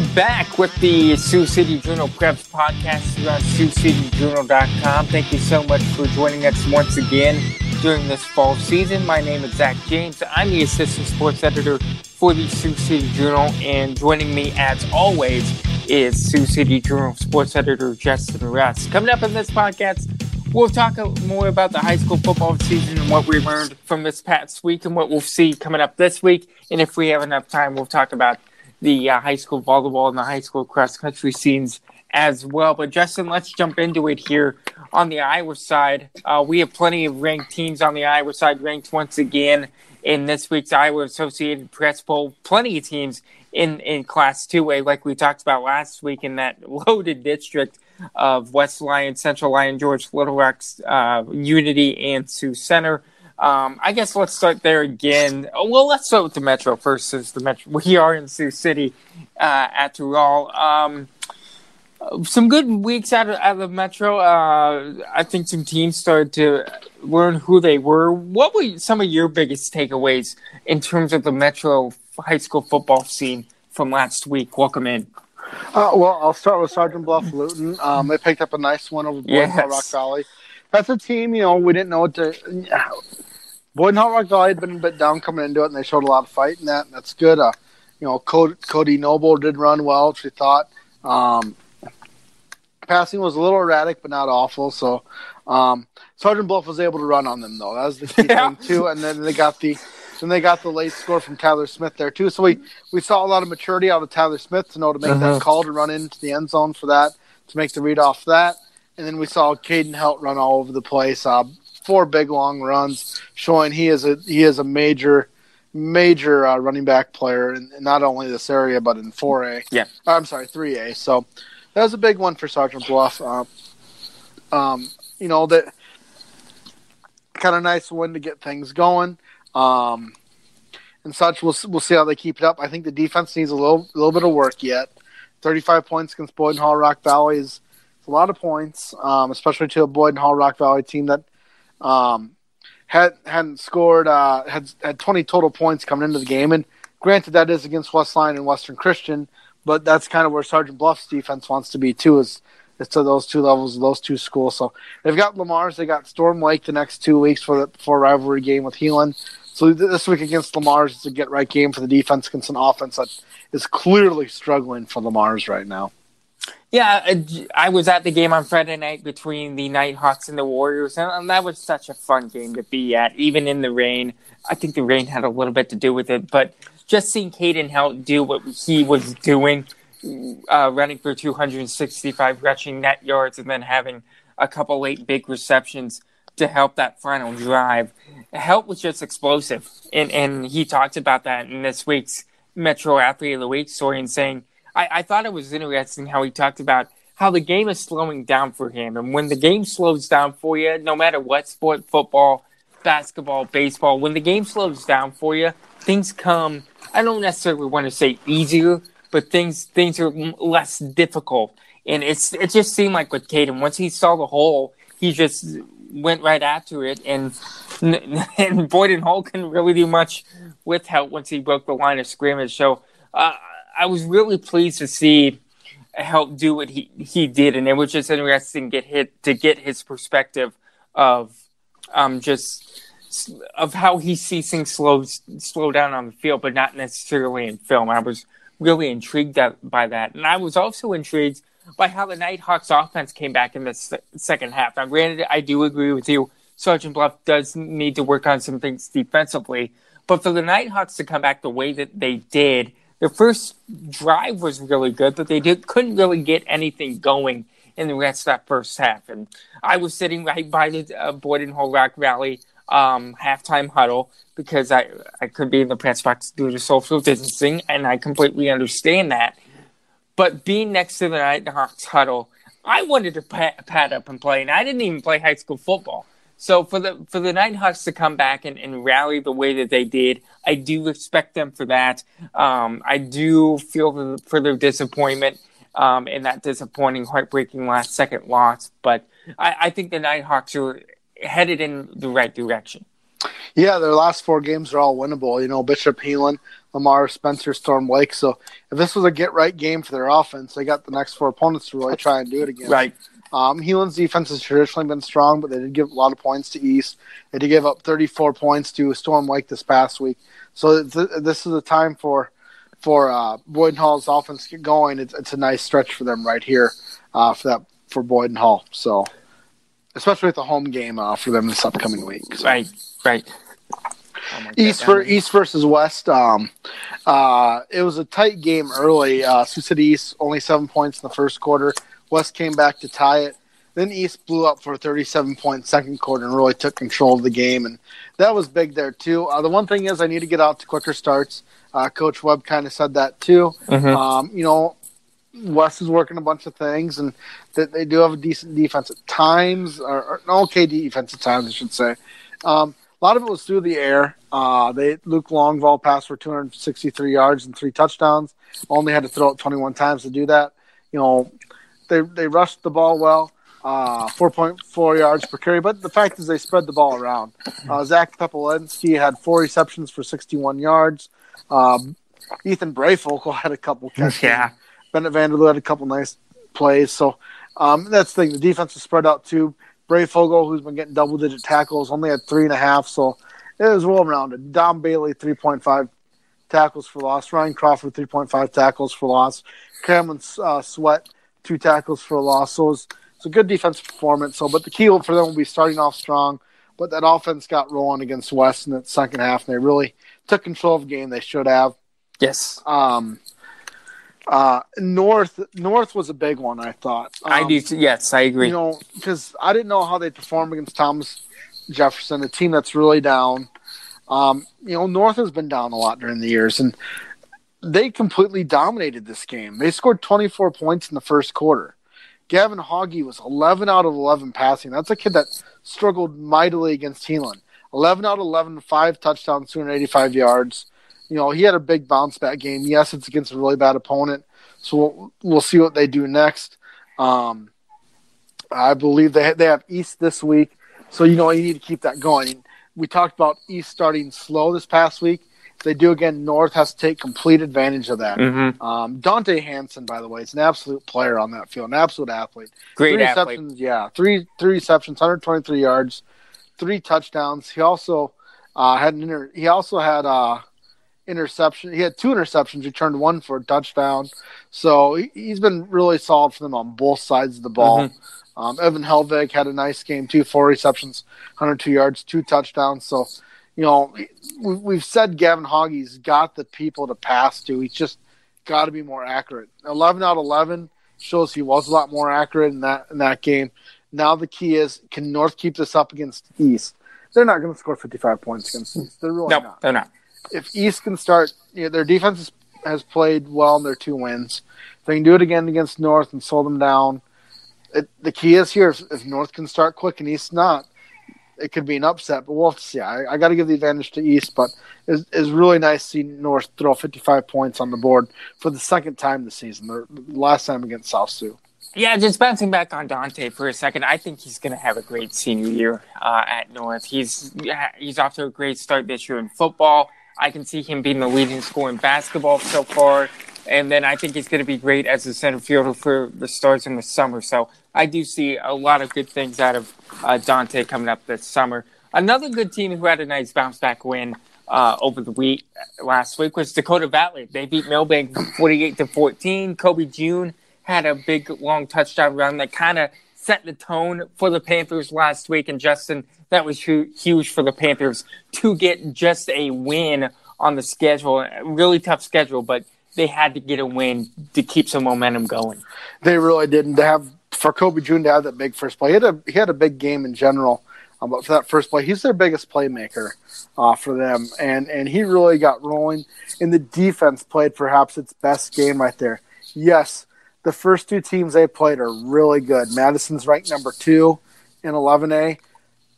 back with the Sioux City Journal Preps podcast here on SiouxCityJournal.com. Thank you so much for joining us once again during this fall season. My name is Zach James. I'm the assistant sports editor for the Sioux City Journal, and joining me as always is Sioux City Journal sports editor Justin Rust. Coming up in this podcast, we'll talk more about the high school football season and what we learned from this past week and what we'll see coming up this week. And if we have enough time, we'll talk about the uh, high school volleyball and the high school cross country scenes as well. But Justin, let's jump into it here on the Iowa side. Uh, we have plenty of ranked teams on the Iowa side, ranked once again in this week's Iowa Associated Press poll. Plenty of teams in in Class Two A, like we talked about last week in that loaded district of West Lyon, Central Lyon, George Little Rock, uh, Unity, and Sioux Center. Um, I guess let's start there again. Oh, well, let's start with the Metro first, since the Metro we are in Sioux City uh, at all. Um, some good weeks out of, out of the Metro. Uh, I think some teams started to learn who they were. What were some of your biggest takeaways in terms of the Metro high school football scene from last week? Welcome in. Uh, well, I'll start with Sergeant Bluff Luton. Um, they picked up a nice one over yes. Rock Valley. That's a team, you know, we didn't know what to. Boyden Rock Valley had been a bit down coming into it, and they showed a lot of fight in that. And that's good. Uh, you know, Cody, Cody Noble did run well, which we thought. Um, passing was a little erratic, but not awful. So um, Sergeant Bluff was able to run on them, though. That was the key yeah. thing too. And then they got the then they got the late score from Tyler Smith there too. So we we saw a lot of maturity out of Tyler Smith to know to make uh-huh. that call to run into the end zone for that to make the read off that. And then we saw Caden Helt run all over the place. Uh, four big long runs, showing he is a he is a major major uh, running back player in, in, not only this area but in 4A. Yeah, I'm sorry, 3A. So that was a big one for Sergeant Bluff. Uh, um, you know that kind of nice win to get things going. Um, and such. We'll we'll see how they keep it up. I think the defense needs a little little bit of work yet. Thirty five points against Boyden Hull Rock Valley is a lot of points, um, especially to a Boyden Hull Rock Valley team that um, had hadn't scored uh, had had twenty total points coming into the game. And granted, that is against West Lyon and Western Christian, but that's kind of where Sergeant Bluff's defense wants to be too. Is is to those two levels those two schools. So they've got Le Mars, they got Storm Lake the next two weeks for the for rivalry game with Heelan. So this week against Le Mars is a get right game for the defense against an offense that is clearly struggling for Le Mars right now. Yeah, I was at the game on Friday night between the Nighthawks and the Warriors, and that was such a fun game to be at, even in the rain. I think the rain had a little bit to do with it, but just seeing Caden Helt do what he was doing, uh, running for 265 rushing net yards, and then having a couple late big receptions to help that final drive. Helt was just explosive, and and he talked about that in this week's Metro Athlete of the Week story, and saying I, I thought it was interesting how he talked about how the game is slowing down for him, and when the game slows down for you, no matter what sport, football, basketball, baseball, when the game slows down for you, things come I don't necessarily want to say easier, but things things are less difficult. And it's it just seemed like with Caden, once he saw the hole, he just went right after it, and and Boyden Hull couldn't really do much with Helt once he broke the line of scrimmage. So uh, I was really pleased to see Helt do what he, he did, and it was just interesting to get hit to get his perspective of um, just of how he sees things slow slow down on the field, but not necessarily in film. I was really intrigued by that, and I was also intrigued by how the Nighthawks offense came back in the se- second half. Now, granted, I do agree with you. Sergeant Bluff does need to work on some things defensively, but for the Nighthawks to come back the way that they did, their first drive was really good, but they did, couldn't really get anything going in the rest of that first half. And I was sitting right by the uh, Boyden Hull Rock Valley um, halftime huddle because I, I could be in the press box due to social distancing, and I completely understand that. But being next to the Nighthawks huddle, I wanted to pat, pat up and play, and I didn't even play high school football. So for the for the Nighthawks to come back and, and rally the way that they did, I do respect them for that. Um, I do feel the, for their disappointment um, in that disappointing, heartbreaking last second loss. But I, I think the Nighthawks are headed in the right direction. Yeah, their last four games are all winnable. You know, Bishop Heelan, Lamar, Spencer, Storm Lake. So if this was a get right game for their offense, they got the next four opponents to really try and do it again. Right. Um, Heelan's defense has traditionally been strong, but they did give a lot of points to East. They did give up 34 points to Storm Lake this past week. So th- this is a time for for uh, Boyden Hull's offense to get going. It's, it's a nice stretch for them right here uh, for that for Boyden Hull. So especially with the home game uh, for them this upcoming week. So. Right. Right. East for East versus West. Um, uh, it was a tight game early. Uh, Sioux City East only seven points in the first quarter. West came back to tie it. Then East blew up for a 37 point second quarter and really took control of the game, and that was big there too. Uh, the one thing is, I need to get out to quicker starts. Uh, Coach Webb kind of said that too. Mhm. Um, you know, West is working a bunch of things, and that they do have a decent defense at times, or, or an okay defense at times, I should say. Um, a lot of it was through the air. Uh, they Luke Longval passed for 263 yards and three touchdowns. Only had to throw it 21 times to do that. You know, they they rushed the ball well, uh, 4.4 yards per carry. But the fact is, they spread the ball around. Uh, Zach Pepolinski had four receptions for 61 yards. Um, Ethan Brayfogle had a couple catches. Yeah. Bennett Vanderloo had a couple nice plays. So um, that's the thing. The defense was spread out too. Brayfogle, who's been getting double digit tackles, only had three and a half. So it was well rounded. Dom Bailey, 3.5 tackles for loss. Ryan Crawford, 3.5 tackles for loss. Cameron uh, Sweat, two tackles for loss. So it it's a good defensive performance. So, but the key for them will be starting off strong. But that offense got rolling against West in the second half, and they really took control of the game. They should have. Yes. Um, uh, North North was a big one. I thought. I Um, do. Too. Yes, I agree. You know, because I didn't know how they'd perform against Thomas Jefferson, a team that's really down. Um, you know, North has been down a lot during the years, and they completely dominated this game. They scored 24 points in the first quarter. Gavin Hoggy was 11 out of 11 passing. That's a kid that struggled mightily against Heelan. 11 out of 11, five touchdowns, 285 yards. You know, he had a big bounce back game. Yes, it's against a really bad opponent, so we'll, we'll see what they do next. Um, I believe they they have East this week, so you know you need to keep that going. We talked about East starting slow this past week. They do again, North has to take complete advantage of that. hmm Um, Dante Hanson, by the way, is an absolute player on that field, an absolute athlete. Great three athlete. receptions, yeah, three three receptions, 123 yards, three touchdowns. He also uh, had an inter- he also had uh, interception. He had two interceptions, returned one for a touchdown. So he, he's been really solid for them on both sides of the ball. Mm-hmm. Um, Evan Helvig had a nice game too, four receptions, 102 yards, two touchdowns. So, you know, we, we've said Gavin Hoggy's got the people to pass to. He's just got to be more accurate. 11 out of 11 shows he was a lot more accurate in that in that game. Now the key is, can North keep this up against East? They're not going to score 55 points against East. They're really No, not they're not. if East can start, you know, their defense has, has played well in their two wins. If they can do it again against North and slow them down. It, the key is here: if, if North can start quick and East not, it could be an upset. But we'll have to see. I, I got to give the advantage to East, but it's, it's really nice to see North throw 55 points on the board for the second time this season. The last time against South Sioux. Yeah, just bouncing back on Dante for a second. I think he's going to have a great senior year uh, at North. He's he's off to a great start this year in football. I can see him being the leading scorer in basketball so far, and then I think he's going to be great as a center fielder for the Stars in the summer. So I do see a lot of good things out of uh, Dante coming up this summer. Another good team who had a nice bounce back win uh, over the week last week was Dakota Valley. They beat Milbank forty-eight to fourteen. Kobe June had a big long touchdown run that kind of set the tone for the Panthers last week. And Justin, that was hu- huge for the Panthers to get just a win on the schedule. Really tough schedule, but they had to get a win to keep some momentum going. They really didn't to have for Kobe June to have that big first play. He had a he had a big game in general, um, but for that first play, he's their biggest playmaker uh, for them, and and he really got rolling. And the defense played perhaps its best game right there. Yes, the first two teams they played are really good. Madison's ranked number two in 11A.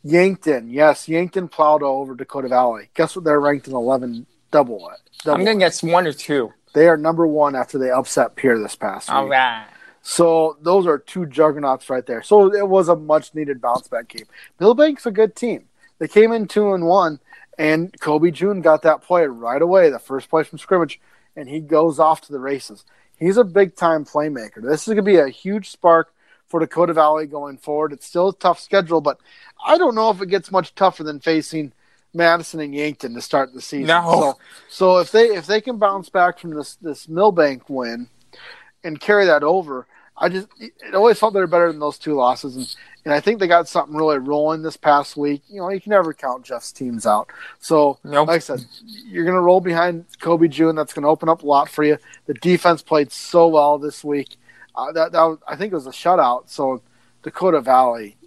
Yankton, yes, Yankton plowed over Dakota Valley. Guess what? They're ranked in 11 double it. Double I'm to guess one or two. They are number one after they upset Pierre this past week. All right. So those are two juggernauts right there. So it was a much needed bounce back game. Milbank's a good team. They came in two and one, And Kobe June got that play right away, the first play from scrimmage, and he goes off to the races. He's a big time playmaker. This is going to be a huge spark for Dakota Valley going forward. It's still a tough schedule, but I don't know if it gets much tougher than facing Madison and Yankton to start the season. No. So, so if they if they can bounce back from this this Milbank win and carry that over, I just it always felt they were better than those two losses, and and I think they got something really rolling this past week. You know, you can never count Jeff's teams out. So, Nope. like I said, you're going to roll behind Kobe June. That's going to open up a lot for you. The defense played so well this week. Uh, that, that was, I think it was a shutout. So Dakota Valley,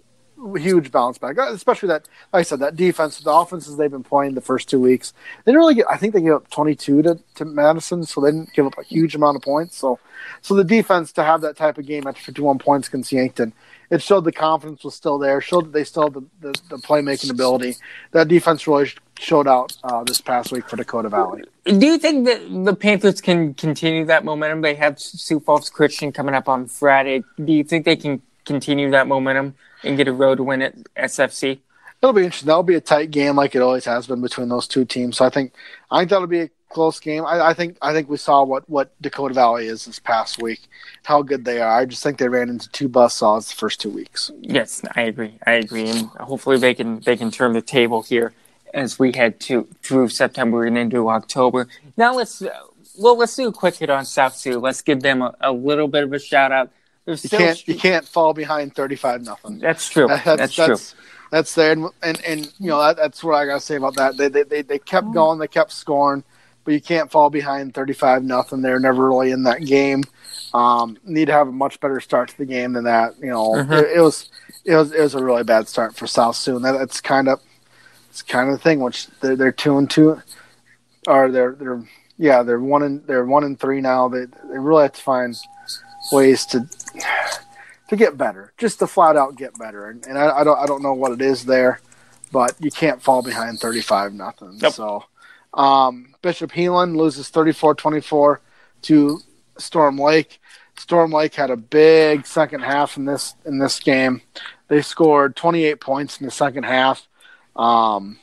huge bounce back, especially that. Like I said, that defense, the offenses they've been playing the first two weeks, they didn't really get. I think they gave up 22 to, to Madison, so they didn't give up a huge amount of points. So, so the defense to have that type of game after 51 points against Yankton, it showed the confidence was still there. Showed that they still had the, the, the playmaking ability. That defense really showed out uh, this past week for Dakota Valley. Do you think that the Panthers can continue that momentum? They have Sioux Falls Christian coming up on Friday. Do you think they can continue that momentum and get a road win at SFC? It'll be interesting. That'll be a tight game, like it always has been between those two teams. So I think I think that'll be a close game. I, I think I think we saw what what Dakota Valley is this past week, how good they are. I just think they ran into two buzz saws the first two weeks. Yes, I agree. I agree, and hopefully they can they can turn the table here as we head to through September and into October. Now let's uh, well let's do a quick hit on South Sioux. Let's give them a, a little bit of a shout out. They're You can't you can't fall behind thirty five nothing. That's true. That's That's, true. that's, that's there, and, and and you know that, that's what I gotta say about that. They they they, they kept going, they kept scoring, but you can't fall behind thirty five nothing. They're never really in that game. Um, need to have a much better start to the game than that. You know, Mhm. it, it was it was it was a really bad start for South Sioux. And that, that's kind of it's kind of the thing. Which they're they're two and two, or they're they're yeah they're one and they're one and three now. They they really have to find ways to to get better, just to flat out get better. And, and I, I don't I don't know what it is there, but you can't fall behind thirty five nothing. Yep. So um, Bishop Heelan loses 34-24 to Storm Lake. Storm Lake had a big second half in this in this game. They scored 28 points in the second half. Um,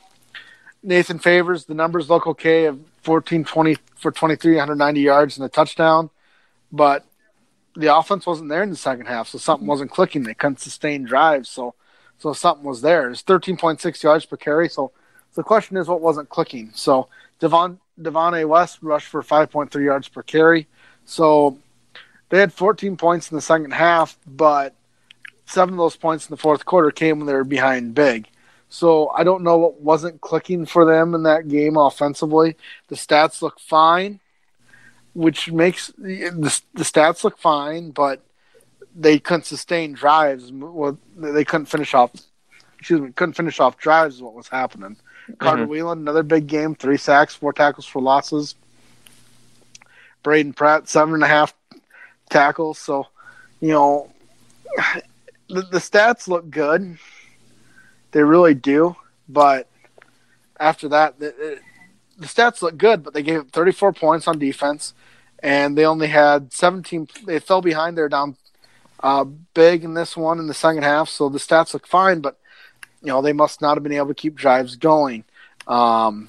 Nathan Favors, the numbers look okay of 14 20 for 23, 190 yards and a touchdown, but the offense wasn't there in the second half, so something mm-hmm. wasn't clicking. They couldn't sustain drives, so so something was there. It's 13.6 yards per carry, so the question is what wasn't clicking. So Devon Devon A. West rushed for 5.3 yards per carry, so they had 14 points in the second half, but seven of those points in the fourth quarter came when they were behind big. So I don't know what wasn't clicking for them in that game offensively. The stats look fine, which makes the, the stats look fine, but they couldn't sustain drives. Well, they couldn't finish off. Excuse me, couldn't finish off drives. Is what was happening. Mm-hmm. Carter Whelan, another big game, three sacks, four tackles for losses. Braden Pratt, seven and a half tackles. So, you know, the, the stats look good. They really do. But after that, the, the stats look good, but they gave up 34 points on defense, and they only had 17. They fell behind. They're down uh, big in this one in the second half, so the stats look fine, but you know they must not have been able to keep drives going um,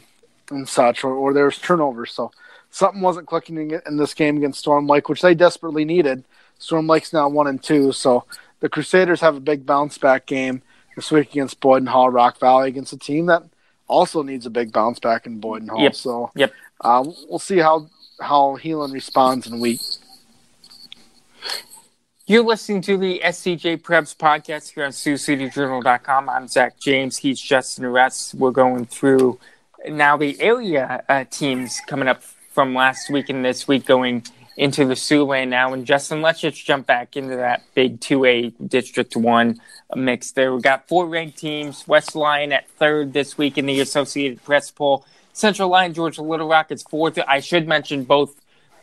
and such, or, or there's turnovers. So something wasn't clicking in, in this game against Storm Lake, which they desperately needed. Storm Lake's now one and two, so the Crusaders have a big bounce back game this week against Boyden Hull Rock Valley against a team that also needs a big bounce back in Boyden Hull. Yep. So Yep. uh, we'll see how how Heelan responds in week. You're listening to the SCJ Preps podcast here on SiouxCityJournal.com. I'm Zach James. He's Justin Rust. We're going through now the area uh, teams coming up from last week and this week going into the Siouxland now. And Justin, let's just jump back into that big 2A District 1 mix there. We've got four ranked teams. West Lyon at third this week in the Associated Press poll. Central Lyon, George Little Rock is fourth. I should mention both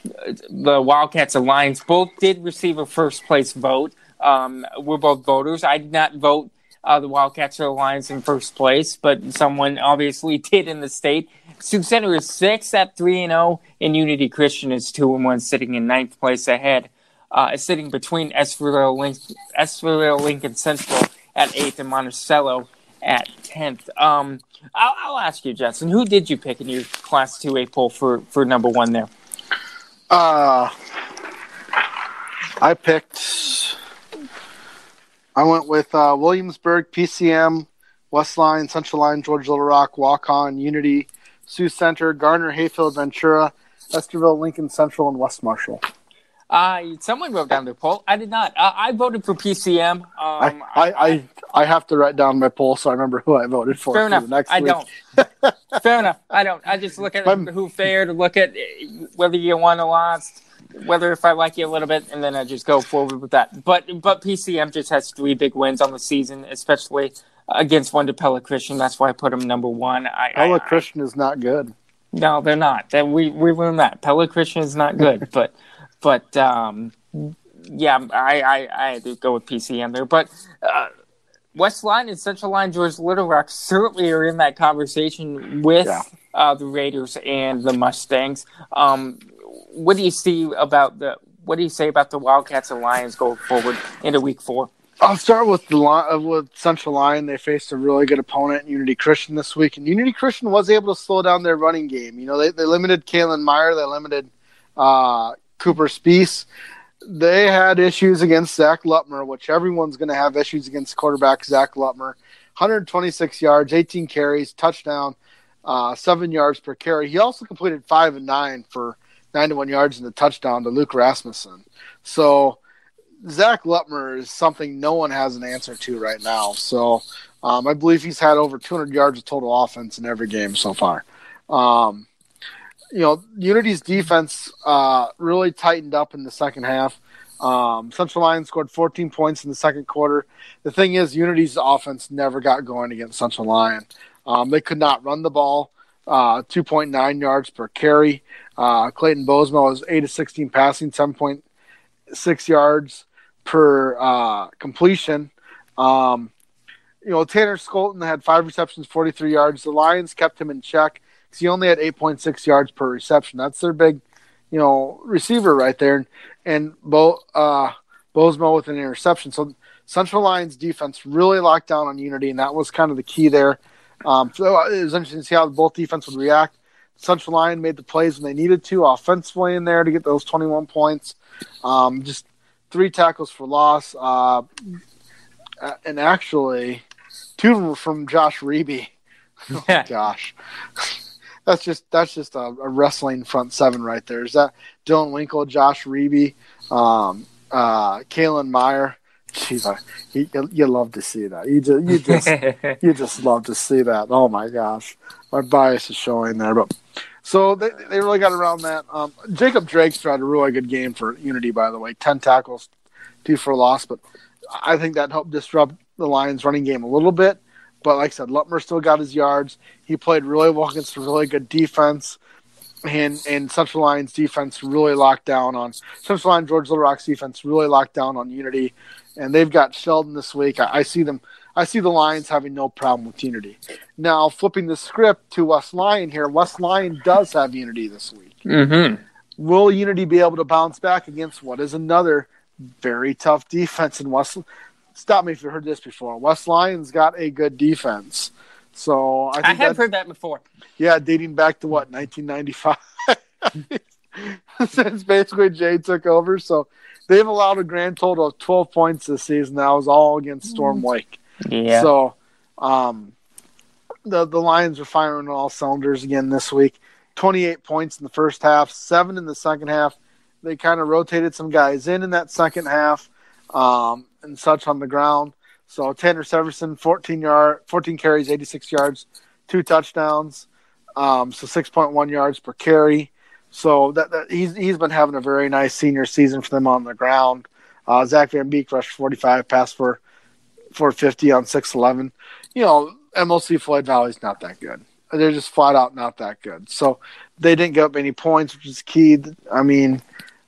the Wildcats and Lions both did receive a first place vote. Um, we're both voters. I did not vote uh, the Wildcats or the Lions in first place, but someone obviously did in the state. Sioux Center is six at three and zero, and Unity Christian is two and one, sitting in ninth place ahead, uh, sitting between Link- Estherville Lincoln Central at eighth and Monticello at tenth. Um, I'll, I'll ask you, Justin, who did you pick in your Class Two A poll for for number one there? Uh, I picked. I went with uh, Williamsburg, PCM, West Lyon, Central Lyon, George Little Rock, Waukon, Unity, Sioux Center, Garner, Hayfield, Ventura, Estherville, Lincoln Central, and West Marshall. Uh, someone wrote down their poll. I did not. Uh, I voted for PCM. Um, I, I, I, I have to write down my poll so I remember who I voted for. Fair for enough. the next I week. don't. Fair enough. I don't. I just look at I'm- who fared, look at whether you won or lost, whether if I like you a little bit, and then I just go forward with that. But but PCM just has three big wins on the season, especially against Wonder Pella Christian. That's why I put him number one. I, I, Ella Christian is not good. no, they're not. That we we learned that Pella Christian is not good, but but um, yeah, I, I I had to go with PCM there. But uh, West Lyon and Central Lyon, George Little Rock certainly are in that conversation with Yeah. uh, the Raiders and the Mustangs. Um, what do you see about the? What do you say about the Wildcats and Lions going forward into Week Four? I'll start with the uh, with Central Lyon. They faced a really good opponent, Unity Christian, this week, and Unity Christian was able to slow down their running game. You know, they, they limited Kalen Meyer, they limited uh, Cooper Spees. They had issues against Zach Lutmer, which everyone's going to have issues against quarterback Zach Lutmer. 126 yards, 18 carries, touchdown, uh, seven yards per carry. He also completed five and nine for 91 yards in the touchdown to Luke Rasmussen. So Zach Lutmer is something no one has an answer to right now. So um, I believe he's had over 200 yards of total offense in every game so far. Um, you know, Unity's defense uh, really tightened up in the second half. Um, Central Lyon scored 14 points in the second quarter. The thing is, Unity's offense never got going against Central Lyon. Um, they could not run the ball. Uh, 2.9 yards per carry. Uh, Clayton Balsma was 8 of 16 passing, 7.6 yards per uh, completion. Um, you know, Tanner Skolton had five receptions, 43 yards. The Lions kept him in check because he only had 8.6 yards per reception. That's their big, you know, receiver right there. And Bo, uh, with an interception. So Central Lions defense really locked down on Unity, and that was kind of the key there. Um, so it was interesting to see how both defense would react. Central Lyon made the plays when they needed to offensively in there to get those 21 points. Um, just three tackles for loss. Uh, and actually, two of them were from Josh Reeby. Oh, gosh. That's just that's just a, a wrestling front seven right there. Is that Dylan Winkle, Josh Reeby, um, uh, Kalen Meyer? Jeez, I, you, you love to see that. You just you just you just love to see that. Oh my gosh, my bias is showing there. But so they, they really got around that. Um, Jacob Drake's had a really good game for Unity, by the way. Ten tackles, two for loss. But I think that helped disrupt the Lions' running game a little bit. But like I said, Lutmer still got his yards. He played really well against a really good defense. And and Central Lions defense really locked down on Central Lyon George Little Rock's defense really locked down on Unity. And they've got Sheldon this week. I, I see them I see the Lions having no problem with Unity. Now flipping the script to West Lyon here, West Lyon does have Unity this week. mm-hmm. Will Unity be able to bounce back against what is another very tough defense in West? Stop me if you've heard this before. West Lions got a good defense, so I, think I have heard that before. yeah, dating back to what 1995, since basically Jay took over. So they've allowed a grand total of 12 points this season. That was all against Storm Lake. Yeah. So, um, the the Lions are firing on all cylinders again this week. Twenty eight points in the first half, seven in the second half. They kind of rotated some guys in in that second half, um, and such on the ground. So Tanner Severson, fourteen yard, fourteen carries, eighty six yards, two touchdowns. Um, so six point one yards per carry. So that, that he's he's been having a very nice senior season for them on the ground. Uh, Zach Van Beek rushed forty five, passed for 450 on 611. You know, MOC Floyd Valley's not that good. They're just flat out not that good. So they didn't give up any points, which is key. I mean,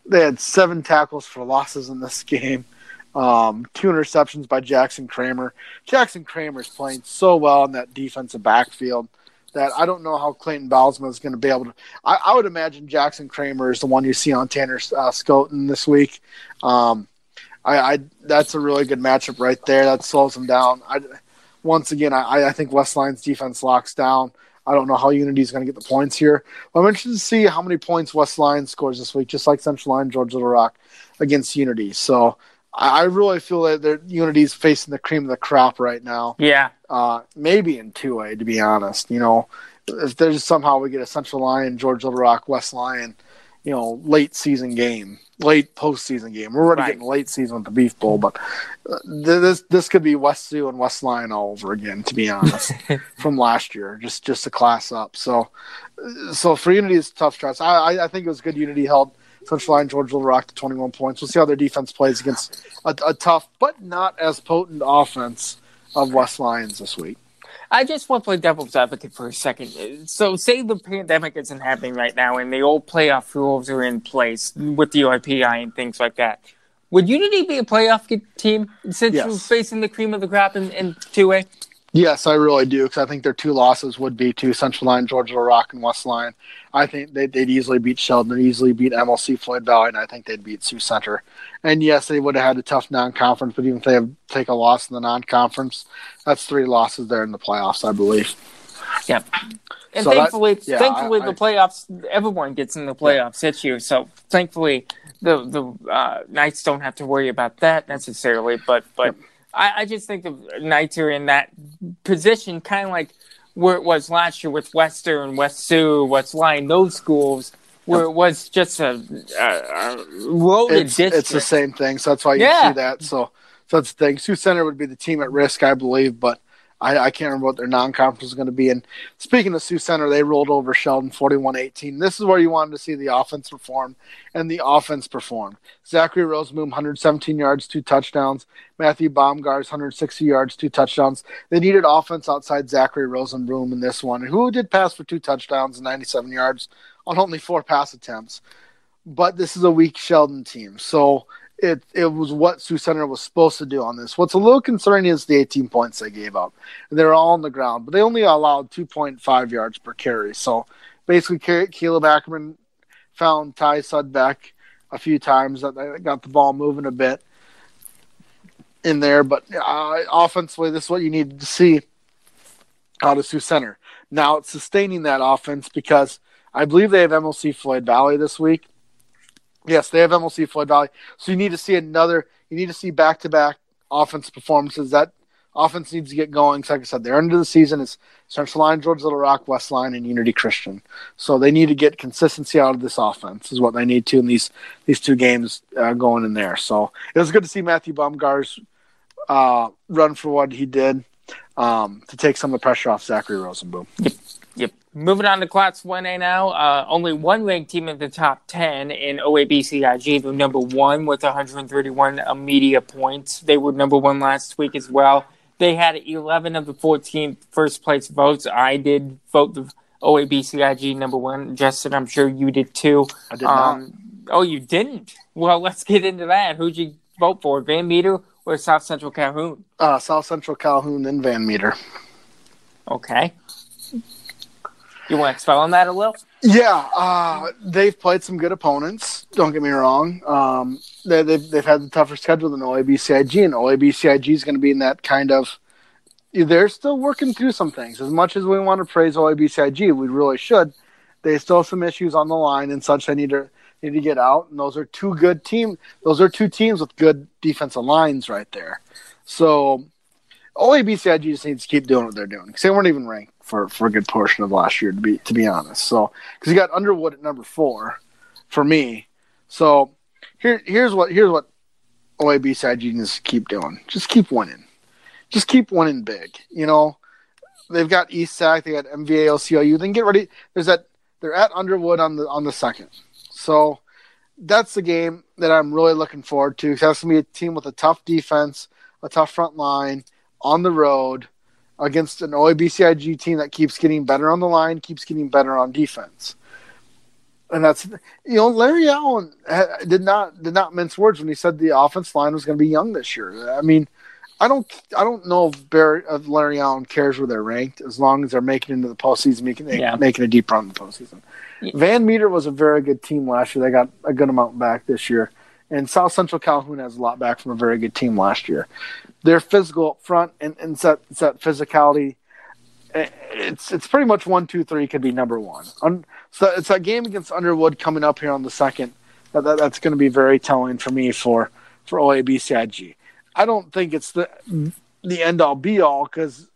they had seven tackles for losses in this game, um, two interceptions by Jackson Kramer. Jackson Kramer is playing so well in that defensive backfield that I don't know how Clayton Balsma is going to be able to. I, I, would imagine Jackson Kramer is the one you see on Tanner uh, this week. Um, I, I, that's a really good matchup right there. That slows them down. I, once again, I, I think West Lions defense locks down. I don't know how Unity is going to get the points here. But I'm interested to see how many points West Lions scores this week, just like Central Lyon, George Little Rock against Unity. So I, I really feel that their Unity is facing the cream of the crop right now. Yeah. Uh, maybe in two A, to be honest. You know, if there's somehow we get a Central Lyon, George Little Rock, West Lyon, you know, late season game, late postseason game. We're already Right. getting late season with the Beef Bowl, but uh, this this could be West Sioux and West Lyon all over again. To be honest, from last year, just just a class up. So, uh, so for Unity, it's a tough stress. I, I I think it was good. Unity held Central Lyon, George Little Rock to 21 points. We'll see how their defense plays against a, a tough but not as potent offense of West Lions this week. I just want to play devil's advocate for a second. So, say the pandemic isn't happening right now and the old playoff rules are in place with the OIPI and things like that. Would Unity be a playoff team since Yes. you're facing the cream of the crop in, in 2A? Yes, I really do because I think their two losses would be to Central Lyon, Georgia Rock, and West Lyon. I think they'd, they'd easily beat Sheldon, they'd easily beat MOC Floyd Valley, and I think they'd beat Sioux Center. And yes, they would have had a tough non-conference, but even if they have, take a loss in the non-conference, that's three losses there in the playoffs, I believe. Yep. And So that- thankfully, yeah, thankfully, I- the playoffs, everyone gets in the playoffs this year. So thankfully, the the uh, Knights don't have to worry about that necessarily. But but I, I just think of Knights are in that position, kind of like where it was last year with Western, West Sioux, West Lyon, those schools, where it was just a, a, a loaded It's, district. it's the same thing, so that's why you Yeah. see that. So, so that's the thing. Sioux Center would be the team at risk, I believe, but I, I can't remember what their non-conference is going to be. And speaking of Sioux Center, they rolled over Sheldon 41-18. This is where you wanted to see the offense perform and the offense perform. Zachary Rosenboom, 117 yards, two touchdowns. Matthew Baumgars, 160 yards, two touchdowns. They needed offense outside Zachary Rosenboom in this one, who did pass for two touchdowns and 97 yards on only four pass attempts. But this is a weak Sheldon team, so it it was what Sioux Center was supposed to do on this. What's a little concerning is the 18 points they gave up. and They're all on the ground, but they only allowed 2.5 yards per carry. So basically, Ca- Caleb Ackerman found Ty Sudbeck a few times that they got the ball moving a bit in there. But uh, offensively, this is what you needed to see out of Sioux Center. Now it's sustaining that offense because I believe they have MOC Floyd Valley this week. Yes, they have MOC Floyd Valley. So you need to see another. You need to see back to back offense performances. That offense needs to get going. 'Cause like I said, their end of the season is Central Lyon, George Little Rock, West Lyon, and Unity Christian. So they need to get consistency out of this offense. Is what they need to in these these two games uh, going in there. So it was good to see Matthew Baumgars uh, run for what he did um, to take some of the pressure off Zachary Rosenboom. Yep. Moving on to Class 1A now. Uh, only one ranked team in the top 10 in OABCIG. They're number one with 131 media points. They were number one last week as well. They had 11 of the 14 first place votes. I did vote the OABCIG number one. Justin, I'm sure you did too. I did not. Um, oh, you didn't? Well, let's get into that. Who'd you vote for, Van Meter or South Central Calhoun? Uh, South Central Calhoun, then Van Meter. Okay. You want to expel on that a little? Yeah, uh, they've played some good opponents. Don't get me wrong. Um, they, they've they've had the tougher schedule than OABCIG, and OABCIG is going to be in that kind of. They're still working through some things. As much as we want to praise OABCIG, we really should. They still have some issues on the line and such. They need to need to get out, and those are two good team. Those are two teams with good defensive lines right there. So OABCIG just needs to keep doing what they're doing because they weren't even ranked for, for a good portion of last year to be to be honest. So because you got Underwood at number four for me. So here here's what here's what OABCIG needs to keep doing. Just keep winning. Just keep winning big. You know they've got East Sac, they got MVA. Then get ready. There's that they're at Underwood on the on the second. So that's the game that I'm really looking forward to. That's gonna be a team with a tough defense, a tough front line on the road against an OABCIG team that keeps getting better on the line, keeps getting better on defense. And that's you know Larry Allen did not did not mince words when he said the offense line was going to be young this year. I mean, I don't I don't know if Barry if Larry Allen cares where they're ranked as long as they're making it into the postseason, making Yeah. making a deep run in the postseason. Yeah. Van Meter was a very good team last year. They got a good amount back this year, And South Central Calhoun has a lot back from a very good team last year. They're physical up front and, and that, that physicality. Eh, it's it's pretty much one, two, three could be number one. So it's that game against Underwood coming up here on the second. That, that that's going to be very telling for me for for OABCIG. I don't think it's the the end all be all because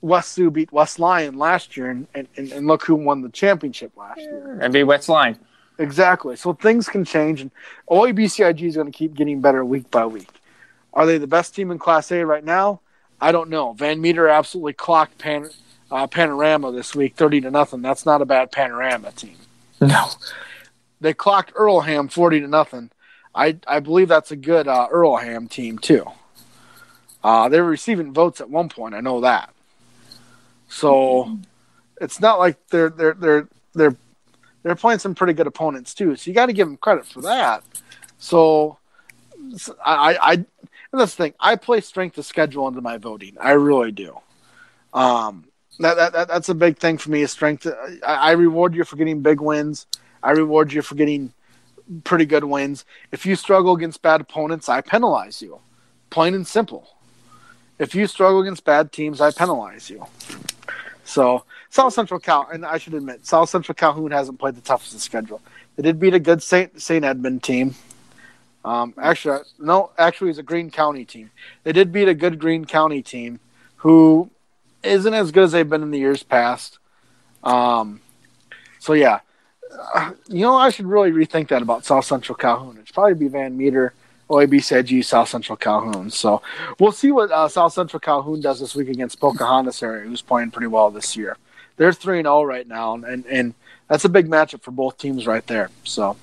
West Sioux beat West Lyon last year, and, and, and look who won the championship last year. And be West Lyon. Exactly. So things can change, and OABCIG is going to keep getting better week by week. Are they the best team in Class A right now? I don't know. Van Meter absolutely clocked Pan, uh, Panorama this week, thirty to nothing. That's not a bad Panorama team. No, they clocked Earlham forty to nothing. I I believe that's a good uh, Earlham team too. Uh, they were receiving votes at one point. I know that. So it's not like they're they're they're they're they're playing some pretty good opponents too. So you got to give them credit for that. So, I, I, that's the thing. I play strength of schedule into my voting. I really do. Um, that, that, that that's a big thing for me. Is strength. I, I reward you for getting big wins. I reward you for getting pretty good wins. If you struggle against bad opponents, I penalize you. Plain and simple. If you struggle against bad teams, I penalize you. So South Central Cal, and I should admit, South Central Calhoun hasn't played the toughest schedule. They did beat a good Saint Saint Edmund team. Um, actually, no, actually, it's a Greene County team. They did beat a good Greene County team, who isn't as good as they've been in the years past. Um, so yeah, uh, you know, I should really rethink that about South Central Calhoun. It's probably be Van Meter, OABCIG, South Central Calhoun. So we'll see what uh, South Central Calhoun does this week against Pocahontas area, who's playing pretty well this year they're three and zero oh right now, and and that's a big matchup for both teams right there. So.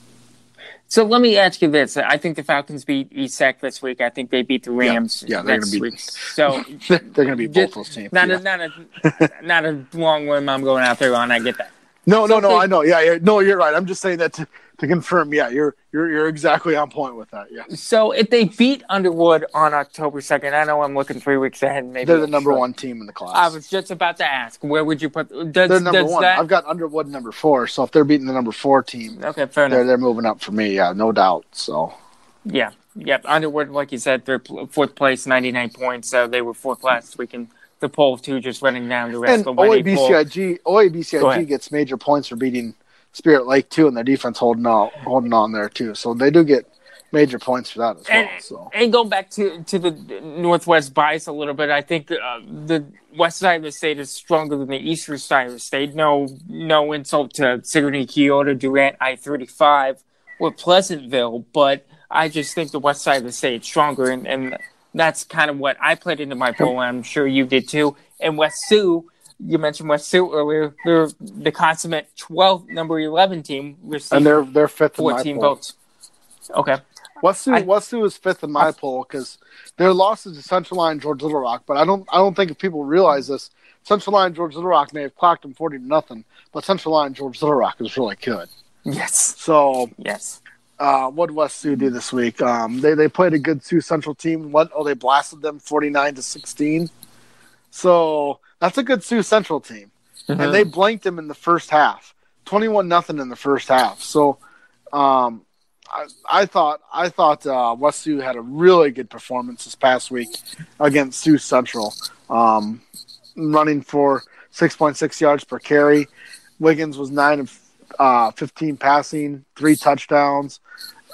So let me ask you this: I think the Falcons beat East Sac this week. I think they beat the Rams. Yeah, yeah they're going to beat. So they're going to be both those teams. Not yeah. a not a not a long one. I'm going out there on. I get that. No, no, no. I know. Yeah, yeah, no, you're right. I'm just saying that to, to confirm. Yeah, you're you're you're exactly on point with that. Yeah. So if they beat Underwood on October second, I know I'm looking three weeks ahead. Maybe they're the number sure. one team in the class. I was just about to ask, where would you put? Does, they're number one. That... I've got Underwood number four. So if they're beating the number four team, okay, fair they're, enough. They're moving up for me. Yeah, no doubt. So. Yeah. Yep. Underwood, like you said, they're fourth place, 99 points. So they were fourth last week in the poll two just running down the rest and of the OABCIG, OABCIG gets major points for beating Spirit Lake too, and their defense holding on, holding on there too. So they do get major points for that as and, well. So and going back to to the Northwest bias a little bit, I think uh, the west side of the state is stronger than the eastern side of the state. No, no insult to Sigourney, Keota, Durant, I thirty five, or Pleasantville, but I just think the west side of the state is stronger, and, and that's kind of what I played into my poll, and I'm sure you did too. And West Sioux you mentioned West Sioux earlier. They're the consummate 12th, number 11 team. And they're they're fifth 14 votes. Okay. West Sioux, I, West Sioux is fifth in my I, poll because their losses to Central Lyon, George Little Rock. But I don't I don't think if people realize this, Central Lyon, George Little Rock may have clocked them 40 to nothing, but Central Lyon, George Little Rock is really good. Yes. So yes. Uh, what did West Sioux do this week? Um, they they played a good Sioux Central team. What? Oh, they blasted them 49 to 16. So that's a good Sioux Central team, mm-hmm. and they blanked them in the first half, twenty-one nothing in the first half. So, um, I, I, thought I thought uh, West Sioux had a really good performance this past week against Sioux Central, um, running for six point six yards per carry. Wiggins was nine of uh, fifteen passing, three touchdowns.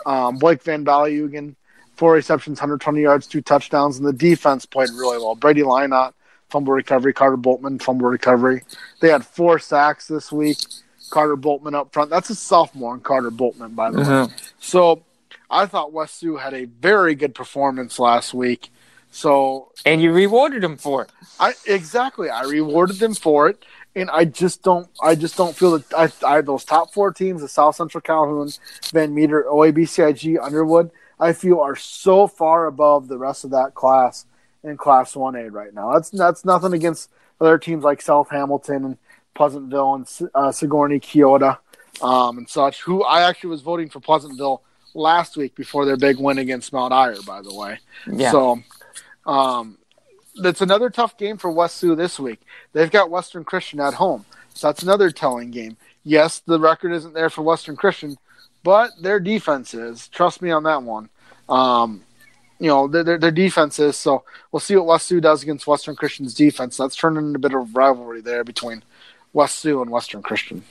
Um, Blake Van Valeugen, four receptions, 120 yards, two touchdowns, and the defense played really well. Brady Lynott fumble recovery. Carter Boltman, fumble recovery. They had four sacks this week. Carter Boltman up front. That's a sophomore in Carter Boltman, by the mm-hmm. way. So I thought West Sioux had a very good performance last week. So and you rewarded them for it. I exactly. I rewarded them for it, and I just don't. I just don't feel that I, I those top four teams, the South Central Calhoun, Van Meter, OABCIG, Underwood. I feel are so far above the rest of that class in Class One A right now. That's that's nothing against other teams like South Hamilton and Pleasantville and uh, Sigourney, Keota, um, and such. Who I actually was voting for Pleasantville last week before their big win against Mount Ayr, by the way. Yeah. So, um, that's another tough game for West Sioux this week. They've got Western Christian at home, so that's another telling game. Yes, the record isn't there for Western Christian, but their defense is. Trust me on that one. Um, you know their, their defense is. So we'll see what West Sioux does against Western Christian's defense. That's turning into a bit of rivalry there between West Sioux and Western Christian.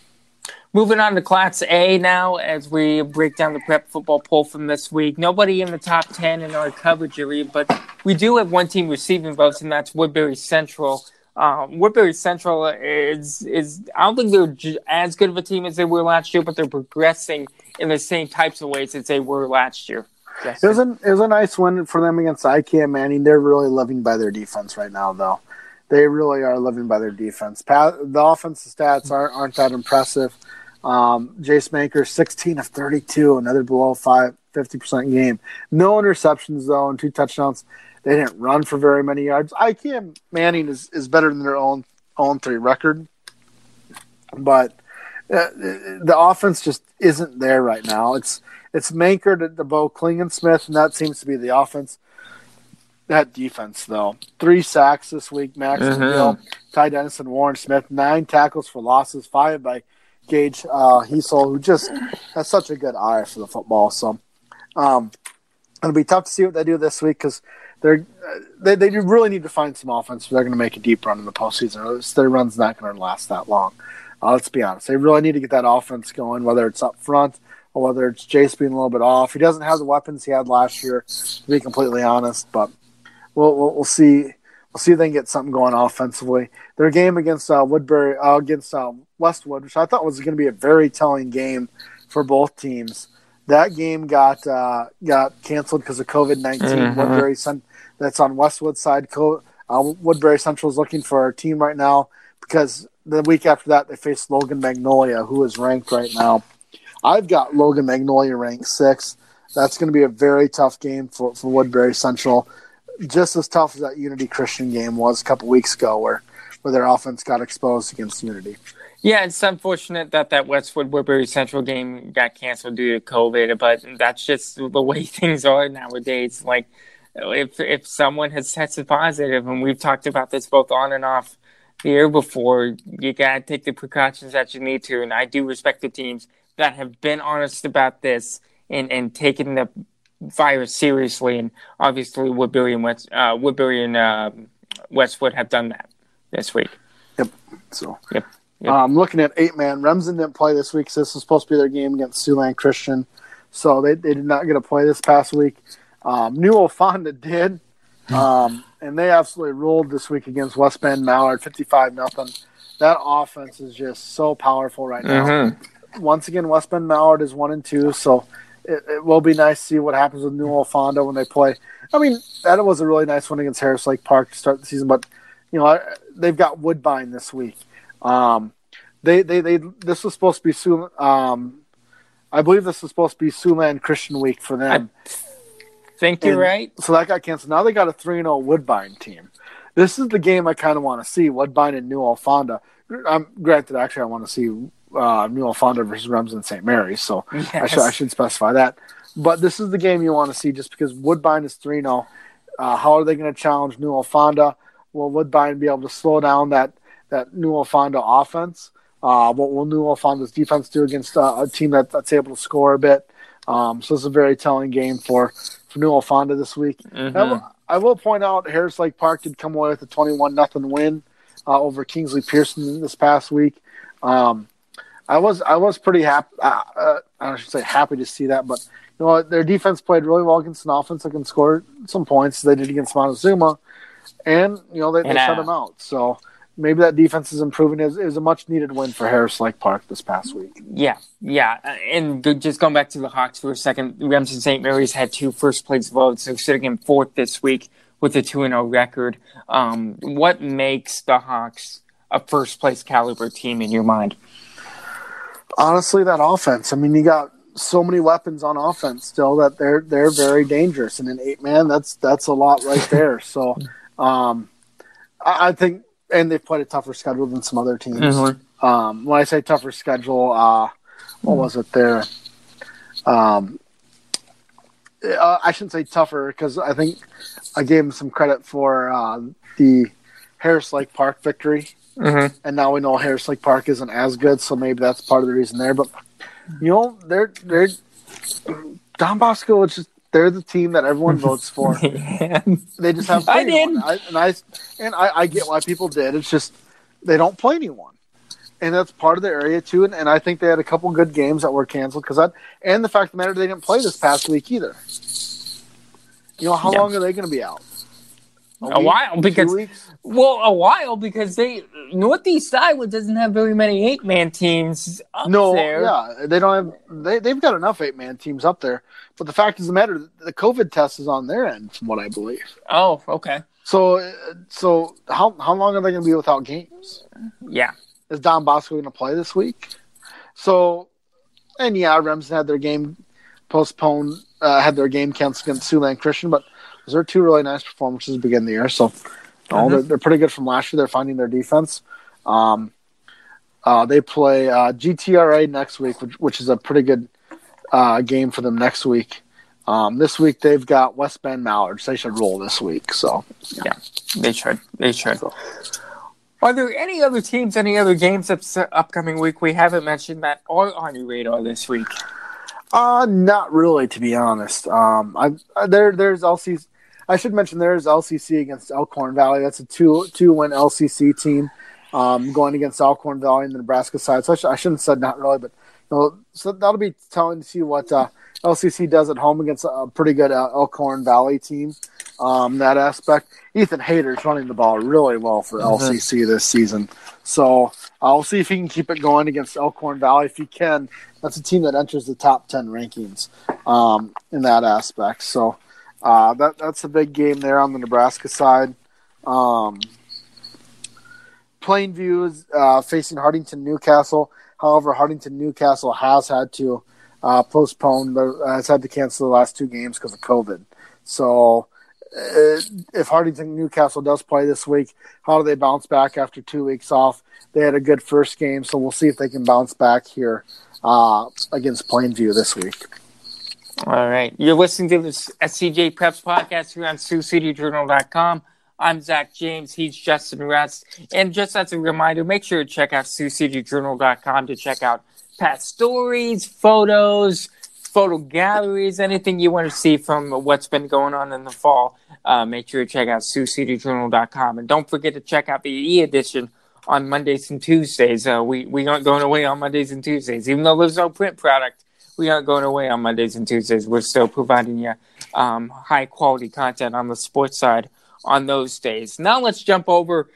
Moving on to Class A now, as we break down the prep football poll from this week. Nobody in the top 10 in our coverage area, but we do have one team receiving votes, and that's Woodbury Central. Um, Woodbury Central is is I don't think they're as good of a team as they were last year, but they're progressing in the same types of ways as they were last year. It was a it was a nice win for them against IKM Manning. They're really living by their defense right now, though. They really are living by their defense. The offensive stats aren't aren't that impressive. Um, Jace Maker, 16 of 32, another below five, 50% game. No interceptions, though, and two touchdowns. They didn't run for very many yards. IKM Manning is, is better than their own own three record, but uh, the offense just isn't there right now. It's it's Maker to, to Bo Klingensmith, and that seems to be the offense. That defense, though, three sacks this week. Max mm-hmm. Hill, Ty Dennison, Warren Smith, nine tackles for losses, five by Gage uh, who just has such a good eye for the football. So um, it'll be tough to see what they do this week because they're they, they really need to find some offense if they're going to make a deep run in the postseason. Their run's not going to last that long. Uh, let's be honest; they really need to get that offense going, whether it's up front or whether it's Jace being a little bit off. He doesn't have the weapons he had last year, to be completely honest. But we'll we'll, we'll see. We'll see if they can get something going offensively. Their game against uh, Woodbury, uh, against uh, Westwood, which I thought was going to be a very telling game for both teams. That game got uh, got canceled because of COVID 19 mm-hmm. Woodbury, that's on Westwood side. Uh, Woodbury Central is looking for a team right now because the week after that they face Logan Magnolia, who is ranked right now. I've got Logan Magnolia ranked six. That's going to be a very tough game for, for Woodbury Central. Just as tough as that Unity Christian game was a couple weeks ago, where where their offense got exposed against Unity. Yeah, it's unfortunate that that Westwood Woodbury Central game got canceled due to COVID, but that's just the way things are nowadays. Like, if if someone has tested positive, and we've talked about this both on and off the air before, you gotta take the precautions that you need to. And I do respect the teams that have been honest about this and and taken the virus seriously. And obviously, Woodbury and West uh, Woodbury and uh, Westwood have done that this week. Yep. So. Yep. Yep. Um, looking at eight man, Remsen didn't play this week, so this was supposed to be their game against Siouxland Christian. So they, they did not get a play this past week. Um, Newell-Fonda did, um, and they absolutely ruled this week against West Bend Mallard, fifty-five nothing. That offense is just so powerful right now. Mm-hmm. Once again, West Bend Mallard is one and two, so it, it, will be nice to see what happens with Newell-Fonda when they play. I mean, that was a really nice one against Harris Lake Park to start the season, but you know they've got Woodbine this week. Um, they, they, they, this was supposed to be soon. Um, I believe this was supposed to be Siouxland Christian Week for them. I think you're and right. So that got canceled. Now they got a 3 0 Woodbine team. This is the game I kind of want to see Woodbine and Newell-Fonda. I'm granted, actually, I want to see uh, Newell-Fonda versus Remsen St. Mary's, so yes. I, should, I should specify that. But this is the game you want to see just because Woodbine is 3 0. Uh, how are they going to challenge Newell-Fonda? Will Woodbine be able to slow down that that Newell-Fonda offense. Uh, what will Newell-Fonda's defense do against uh, a team that, that's able to score a bit? Um, so it's a very telling game for, for Newell-Fonda this week. Mm-hmm. I, will, I, will, point out Harris Lake Park did come away with a 21 nothing win uh, over Kingsley Pierson this past week. Um, I was I was pretty happy. Uh, uh, I should say happy to see that, but you know their defense played really well against an offense that can score some points. They did against Montezuma, and you know they, they shut them out. So maybe that defense is improving. It was, it was a much needed win for Harris Lake Park this past week. Yeah, yeah. And just going back to the Hawks for a second, Remsen St. Mary's had two first place votes. They're sitting in fourth this week with a 2 and 0 record. Um, what makes the Hawks a first place caliber team in your mind? Honestly, that offense. I mean, you got so many weapons on offense still that they're they're very dangerous. And an eight man, that's that's a lot right there. So um, I, I think and they've played a tougher schedule than some other teams. Mm-hmm. Um, when I say tougher schedule, uh, what was it there? Um, uh, I shouldn't say tougher because I think I gave them some credit for uh, the Harris Lake Park victory, mm-hmm. and now we know Harris Lake Park isn't as good, so maybe that's part of the reason there. But you know, they're they're Don Bosco. It's just They're the team that everyone votes for. They just have I did. I, and I and I, I get why people did. It's just they don't play anyone, and that's part of the area too. And, and I think they had a couple good games that were canceled because that, and the fact of the matter they didn't play this past week either. You know how Yeah. long are they going to be out? A week? while, because-? Well, a while because they Northeast Iowa doesn't have very many eight man teams up no, there. yeah, they don't have. They they've got enough eight man teams up there, but the fact is the matter, the COVID test is on their end, from what I believe. Oh, okay. So so how how long are they going to be without games? Yeah. Is Don Bosco going to play this week? So, and yeah, Remsen had their game postponed, uh, had their game canceled against Siouxland Christian, but those are two really nice performances to begin the year. So, you know, Mhm. they're, they're pretty good from last year. They're finding their defense. Um, uh, they play uh, GTRA next week, which, which is a pretty good uh, game for them next week. Um, this week they've got West Bend Mallards. They should roll this week. So Yeah, They should. They should. So- Are there any other teams, any other games up, upcoming week we haven't mentioned that are on your radar this week? Uh, not really, to be honest. Um, I, there there's LCC. I should mention there's LCC against Elkhorn Valley. That's a two two win LCC team, um, going against Elkhorn Valley in the Nebraska side. So I, sh- I shouldn't have said not really, but you know, so that'll be telling to see what uh, LCC does at home against a pretty good uh, Elkhorn Valley team. Um, that aspect, Ethan Hayter's running the ball really well for Mhm. LCC this season. So I'll see if he can keep it going against Elkhorn Valley. If he can, that's a team that enters the top ten rankings um, in that aspect. So uh, that that's a big game there on the Nebraska side. Um, Plainview is uh, facing Hartington Newcastle. However, Hartington Newcastle has had to uh, postpone, has had to cancel the last two games because of COVID. So, uh, if Hartington Newcastle does play this week, how do they bounce back after two weeks off? They had a good first game, so we'll see if they can bounce back here uh, against Plainview this week. All right. You're listening to this SCJ Preps podcast here on SiouxCityJournal.com. I'm Zach James. He's Justin Rust. And just as a reminder, make sure to check out SiouxCityJournal.com to check out past stories, photos, photo galleries, anything you want to see from what's been going on in the fall. Uh, make sure to check out SiouxCityJournal.com. And don't forget to check out the e-edition on Mondays and Tuesdays. Uh, we, we aren't going away on Mondays and Tuesdays. Even though there's no print product, we aren't going away on Mondays and Tuesdays. We're still providing you um, high quality content on the sports side on those days. Now let's jump over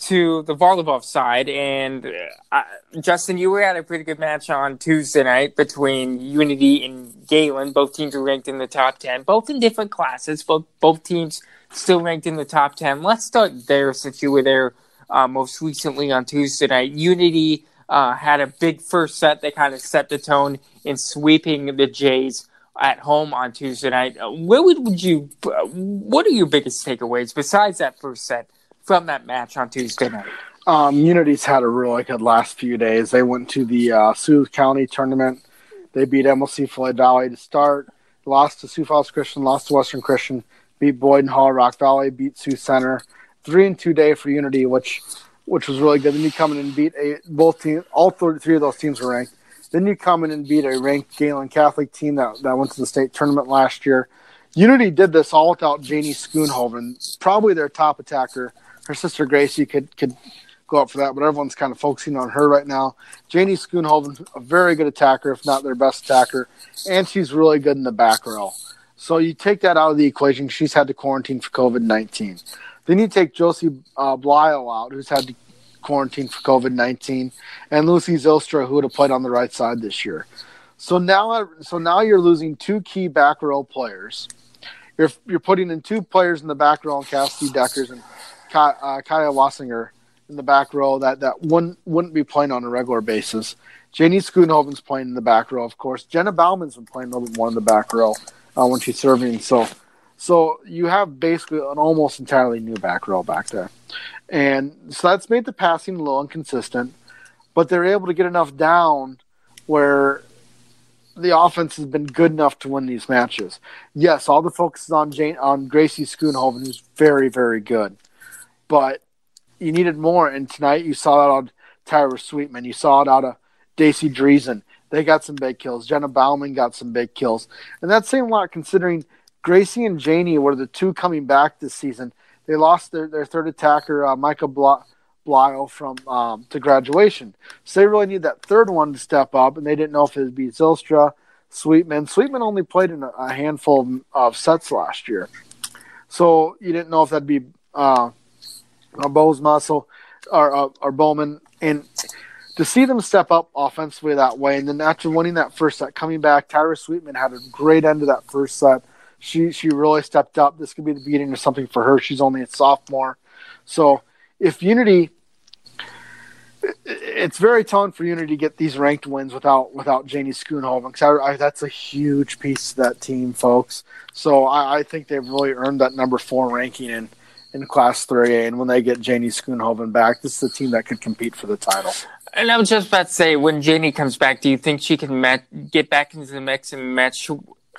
to the volleyball side. And uh, Justin, you were at a pretty good match on Tuesday night between Unity and Gehlen. Both teams are ranked in the top 10, both in different classes, but both teams still ranked in the top 10. Let's start there since you were there uh, most recently on Tuesday night. Unity uh, had a big first set that kind of set the tone in sweeping the Jays at home on Tuesday night. Uh, Where would, would you? uh, What are your biggest takeaways besides that first set from that match on Tuesday night? Um, Unity's had a really good last few days. They went to the uh, Sioux County tournament. They beat MOC Floyd Valley to start. Lost to Sioux Falls Christian. Lost to Western Christian. Beat Boyden Hull, Rock Valley. Beat Sioux Center. Three and two day for Unity, which which was really good. Then you come in and beat a both teams. All three, of those teams were ranked. Then you come in and beat a ranked Gehlen Catholic team that, that went to the state tournament last year. Unity did this all without Janie Schoonhoven, probably their top attacker. Her sister Gracie could could go up for that, but everyone's kind of focusing on her right now. Janie Schoonhoven, a very good attacker, if not their best attacker, and she's really good in the back row. So you take that out of the equation. She's had to quarantine for COVID nineteen. Then you take Josie uh, Blyle out, who's had to quarantine for COVID nineteen, and Lucy Zilstra, who would have played on the right side this year. So now, so now you're losing two key back row players. You're you're putting in two players in the back row, Cassidy Deckers and Ki- uh, Kaya Wassinger in the back row that that wouldn't wouldn't be playing on a regular basis. Janie Schoonhoven's playing in the back row, of course. Jenna Bauman's been playing a little bit more in the back row uh, when she's serving. So, so you have basically an almost entirely new back row back there, and so that's made the passing a little inconsistent. But they're able to get enough down where the offense has been good enough to win these matches. Yes, all the focus is on Jane on Gracie Schoonhoven, who's very, very good. But you needed more, and tonight you saw that on Tyra Sweetman. You saw it out of Daisy Dreesen. They got some big kills. Jenna Bauman got some big kills. And that's saying a lot considering Gracie and Janie were the two coming back this season. They lost their, their third attacker, uh, Micah Bla- Blyle, from um, to graduation. So they really need that third one to step up, and they didn't know if it would be Zylstra, Sweetman. Sweetman only played in a, a handful of sets last year. So you didn't know if that'd be uh, Bose Muscle or, uh, or Bauman. And to see them step up offensively that way, and then after winning that first set, coming back, Tyra Sweetman had a great end of that first set. She she really stepped up. This could be the beginning of something for her. She's only a sophomore, so if Unity, it's very telling for Unity to get these ranked wins without without Janie Schoonhoven because that's a huge piece of that team, folks. So I, I think they've really earned that number four ranking in in Class 3A, and when they get Janie Schoonhoven back, this is a team that could compete for the title. And I was just about to say, when Janie comes back, do you think she can met, get back into the mix and match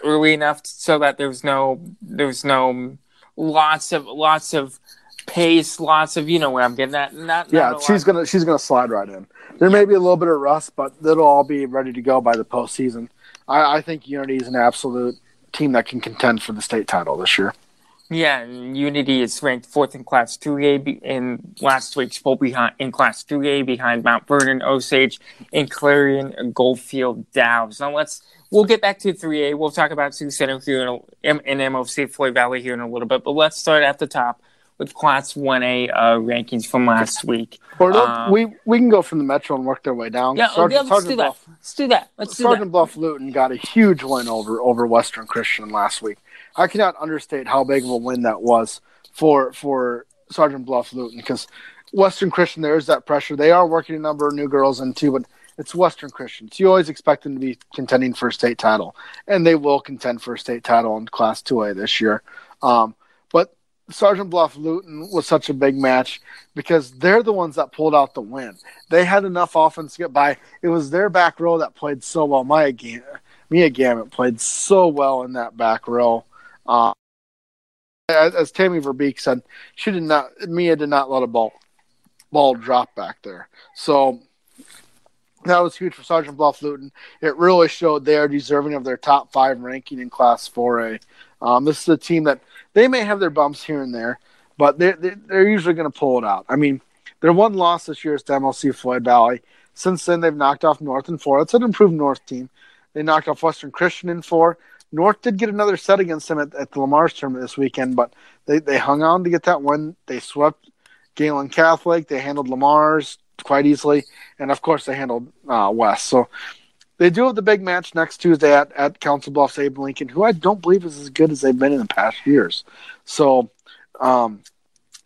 early enough so that there's no there's no um, lots of lots of pace, lots of you know where I'm getting at. Not, not yeah, she's gonna she's gonna slide right in. There may be a little bit of rust, but it'll all be ready to go by the postseason. I, I think Unity is an absolute team that can contend for the state title this year. Yeah, Unity is ranked fourth in Class 2A in last week's poll behind in Class 2A behind Mount Vernon, Osage, and Clarion Goldfield Dows. Now let's we'll get back to 3A. We'll talk about Sioux Center here in, in MOC Floyd Valley here in a little bit, but let's start at the top with Class 1A uh, rankings from last week. Or um, we we can go from the Metro and work their way down. Yeah, Sergeant, yeah let's Sergeant do Bluff, that. Let's do that. Let's do Sergeant that. Bluff Luton got a huge win over over Western Christian last week. I cannot understate how big of a win that was for for Sergeant Bluff Luton because Western Christian there is that pressure. They are working a number of new girls in too, but it's Western Christians. You always expect them to be contending for a state title, and they will contend for a state title in Class 2A this year. Um, but Sergeant Bluff Luton was such a big match because they're the ones that pulled out the win. They had enough offense to get by. It was their back row that played so well. Mia, Mia Gamet played so well in that back row. Uh, as, as Tammy Verbeek said, she did not. Mia did not let a ball ball drop back there. So that was huge for Sergeant Bluff Luton. It really showed they are deserving of their top five ranking in Class 4A. Um, this is a team that they may have their bumps here and there, but they're, they're usually going to pull it out. I mean, their one loss this year is to MOC Floyd Valley. Since then, they've knocked off North in four. That's an improved North team. They knocked off Western Christian in four. North did get another set against them at, at the Le Mars tournament this weekend, but they, they hung on to get that one. They swept Gehlen Catholic. They handled Le Mars quite easily, and of course they handled uh, West. So they do have the big match next Tuesday at, at Council Bluffs Abe Lincoln, who I don't believe is as good as they've been in the past years. So, um,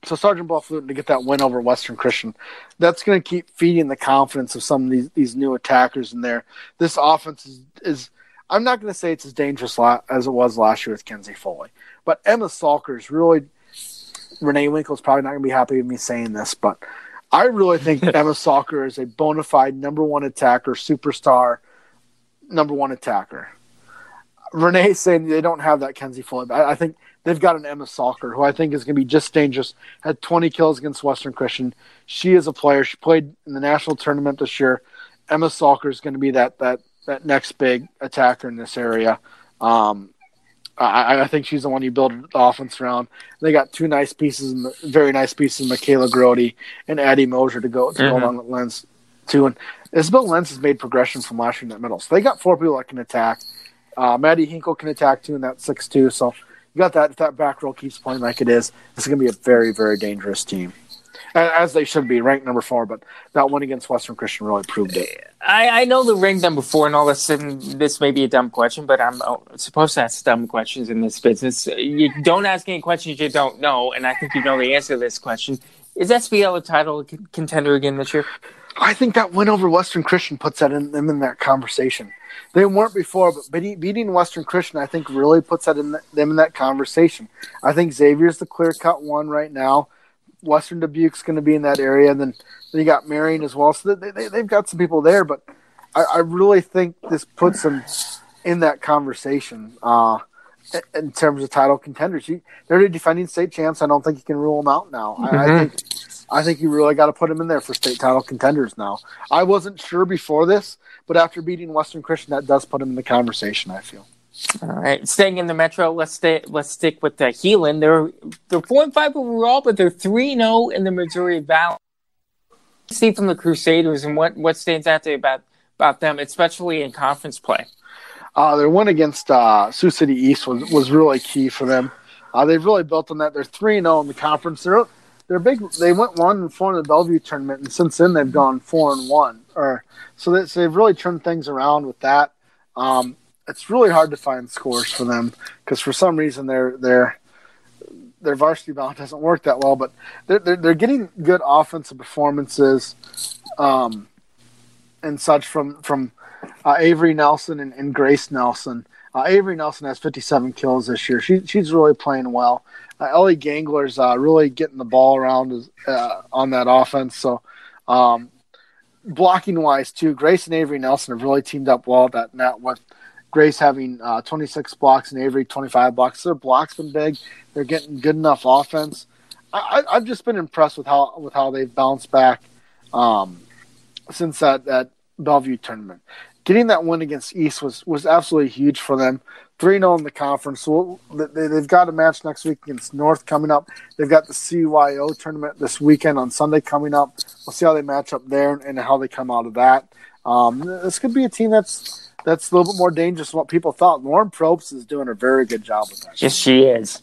so Sergeant Bluff Luton to get that win over Western Christian, that's going to keep feeding the confidence of some of these these new attackers in there. This offense is, is I'm not going to say it's as dangerous as it was last year with Kenzie Foley, but Emma Salker is really. Renee Winkle is probably not going to be happy with me saying this, but I really think Emma Salker is a bona fide number one attacker, superstar, number one attacker. Renee's saying they don't have that Kenzie Fuller. I, I think they've got an Emma Salker, who I think is going to be just dangerous. Had 20 kills against Western Christian. She is a player. She played in the national tournament this year. Emma Salker is going to be that that that next big attacker in this area. Um, I, I, think she's the one you build the offense around. They got two nice pieces, and very nice pieces, Michaela Grody and Addie Mosier to go to mm-hmm. go along with Lens too. And Isabel Lens has made progression from last year in that middle. So they got four people that can attack. Uh, Maddie Hinkle can attack too in that six two. So you got that. If that back row keeps playing like it is, this is going to be a very very dangerous team as they should be, ranked number four. But that one against Western Christian really proved it. I, I know the ranked number four, and all of a sudden, this may be a dumb question, but I'm uh, supposed to ask dumb questions in this business. You don't ask any questions you don't know, and I think you know the answer to this question. Is SBL a title contender again this year? I think that win over Western Christian puts that in them in that conversation. They weren't before, but beating Western Christian, I think, really puts that in the, them in that conversation. I think Xavier's the clear cut one right now. Western Dubuque's going to be in that area, and then, then you got Marion as well. So they, they, they've got some people there, but I, I really think this puts them in that conversation uh, in terms of title contenders. You, they're the defending state champs. I don't think you can rule them out now. Mm-hmm. I, I, mm-hmm. think I think you really got to put them in there for state title contenders now. I wasn't sure before this, but after beating Western Christian, that does put them in the conversation. I feel. All right, staying in the Metro, let's stay. Let's stick with the Heelan. They're they're four and five overall, but they're three zero oh in the Missouri Valley. See from the Crusaders and what what stands out to you about about them, especially in conference play. Uh, their win against uh, Sioux City East was was really key for them. Uh, they've really built on that. They're three zero oh in the conference. They're they're big. They went one and four in the Bellevue tournament, and since then they've gone four and one. Or so, they, so they've really turned things around with that. Um, it's really hard to find scores for them because for some reason their their their varsity balance doesn't work that well. But they're they're, they're getting good offensive performances, um, and such from from uh, Avery Nelson and, and Grace Nelson. Uh, Avery Nelson has 57 kills this year. She, she's really playing well. Uh, Ellie Gangler's uh, really getting the ball around uh, on that offense. So, um, blocking wise too, Grace and Avery Nelson have really teamed up well. That net with Grace having uh, 26 blocks and Avery 25 blocks. Their blocks been big. They're getting good enough offense. I, have just been impressed with how with how they've bounced back um, since that that Bellevue tournament. Getting that win against East was was absolutely huge for them. Three 0 in the conference. So they, they've got a match next week against North coming up. They've got the CYO tournament this weekend on Sunday coming up. We'll see how they match up there and how they come out of that. Um, this could be a team that's that's a little bit more dangerous than what people thought. Lauren Probst is doing a very good job with that. Yes, she is.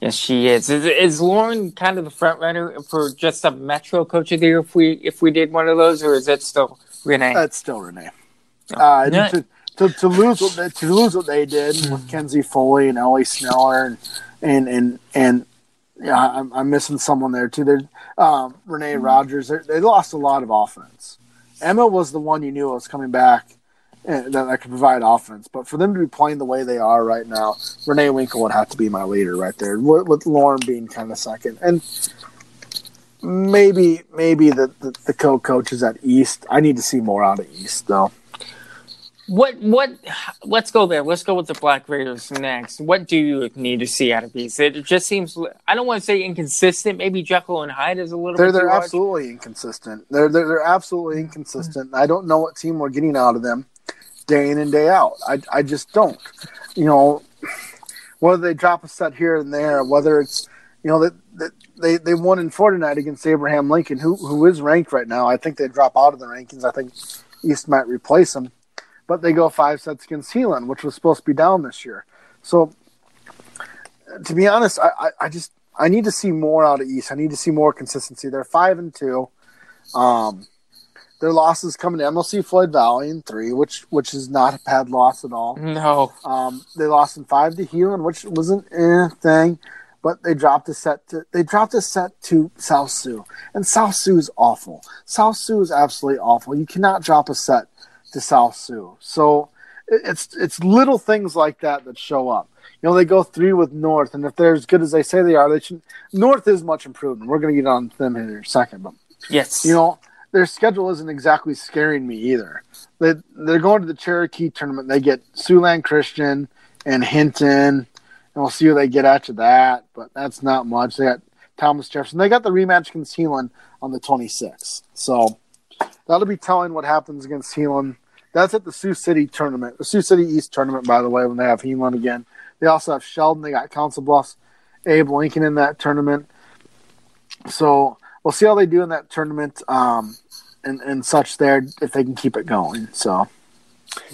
Yes, she is. Is, is Lauren kind of the front runner for just a Metro Coach of the Year if we if we did one of those, or is it still Renee? It's still Renee. Oh. Uh, to, to, to, lose what they, to lose what they did with Kenzie Foley and Ellie Sneller and and and and yeah, I'm, I'm missing someone there too. There, um, Renee Rogers. They lost a lot of offense. Emma was the one you knew was coming back Eh, that, that could provide offense. But for them to be playing the way they are right now, Renee Winkle would have to be my leader right there, with, with Lauren being kind of second. And maybe maybe the, the, the co-coaches at East. I need to see more out of East though. What what? Let's go there. Let's go with the Black Raiders next. What do you need to see out of these? It just seems. I don't want to say inconsistent. Maybe Jekyll and Hyde is a little. They're they're absolutely much. inconsistent. They're, they're they're absolutely inconsistent. I don't know what team we're getting out of them day in and day out. I, I just don't. You know, whether they drop a set here and there, whether it's you know that they, they they won in four tonight against Abraham Lincoln, who who is ranked right now. I think they drop out of the rankings. I think East might replace them, but they go five sets against Heelan, which was supposed to be down this year. So, to be honest, I, I, I just I need to see more out of East. I need to see more consistency. They're five and two. Um, their losses coming to MOC Floyd Valley in three, which which is not a bad loss at all. No. Um, they lost in five to Heelan, which wasn't anything, but they dropped a set to they dropped a set to South Sioux, and South Sioux is awful. South Sioux is absolutely awful. You cannot drop a set to South Sioux. So it's it's little things like that that show up. You know, they go three with North, and if they're as good as they say they are, they should. North is much improved, and we're going to get on them in a second. But yes, you know, their schedule isn't exactly scaring me either. They they're going to the Cherokee tournament. They get Siouxland Christian and Hinton, and we'll see who they get after that. But that's not much. They got Thomas Jefferson. They got the rematch against Heelan on the 26th. So that'll be telling what happens against Heelan. That's at the Sioux City tournament, the Sioux City East tournament, by the way, when they have Heelan again. They also have Sheldon. They got Council Bluffs, Abe Lincoln in that tournament. So we'll see how they do in that tournament um, and, and such there if they can keep it going. So.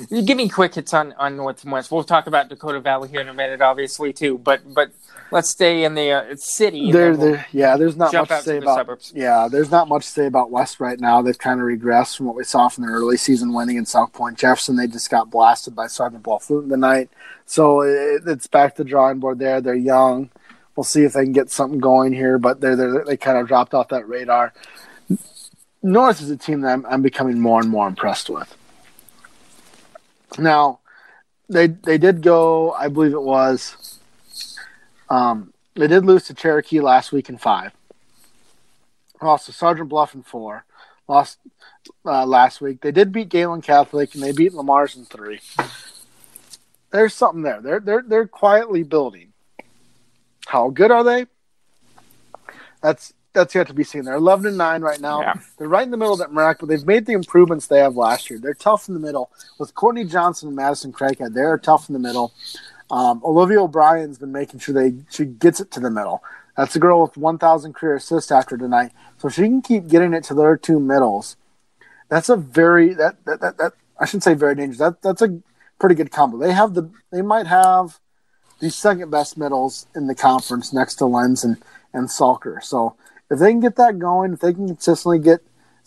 Give me quick hits on, on North and West. We'll talk about Dakota Valley here in a minute, obviously too. But but let's stay in the uh, city. There, we'll there, yeah. There's not much to say about. Suburbs. Yeah, there's not much to say about West right now. They've kind of regressed from what we saw from their early season winning in South Point Jefferson. They just got blasted by Sergeant Bluff tonight, so it, it's back to the drawing board. There, they're young. We'll see if they can get something going here, but they they kind of dropped off that radar. North is a team that I'm, I'm becoming more and more impressed with. Now, they they did go, I believe it was, um, they did lose to Cherokee last week in five. Lost to Sergeant Bluff in four. Lost uh, last week. They did beat Gehlen Catholic and they beat Le Mars in three. There's something there. They're they're they're quietly building. How good are they? That's that's yet to be seen. They're eleven and nine right now. Yeah. They're right in the middle of that miracle. but they've made the improvements they have last year. They're tough in the middle with Courtney Johnson and Madison Craighead. They're tough in the middle. Um, Olivia O'Brien's been making sure they she gets it to the middle. That's a girl with 1,000 career assists after tonight, so she can keep getting it to their two middles. That's a very that that, that, that I shouldn't say very dangerous. That that's a pretty good combo. They have the they might have the second best middles in the conference next to Lens and and Salker. So if they can get that going, if they can consistently get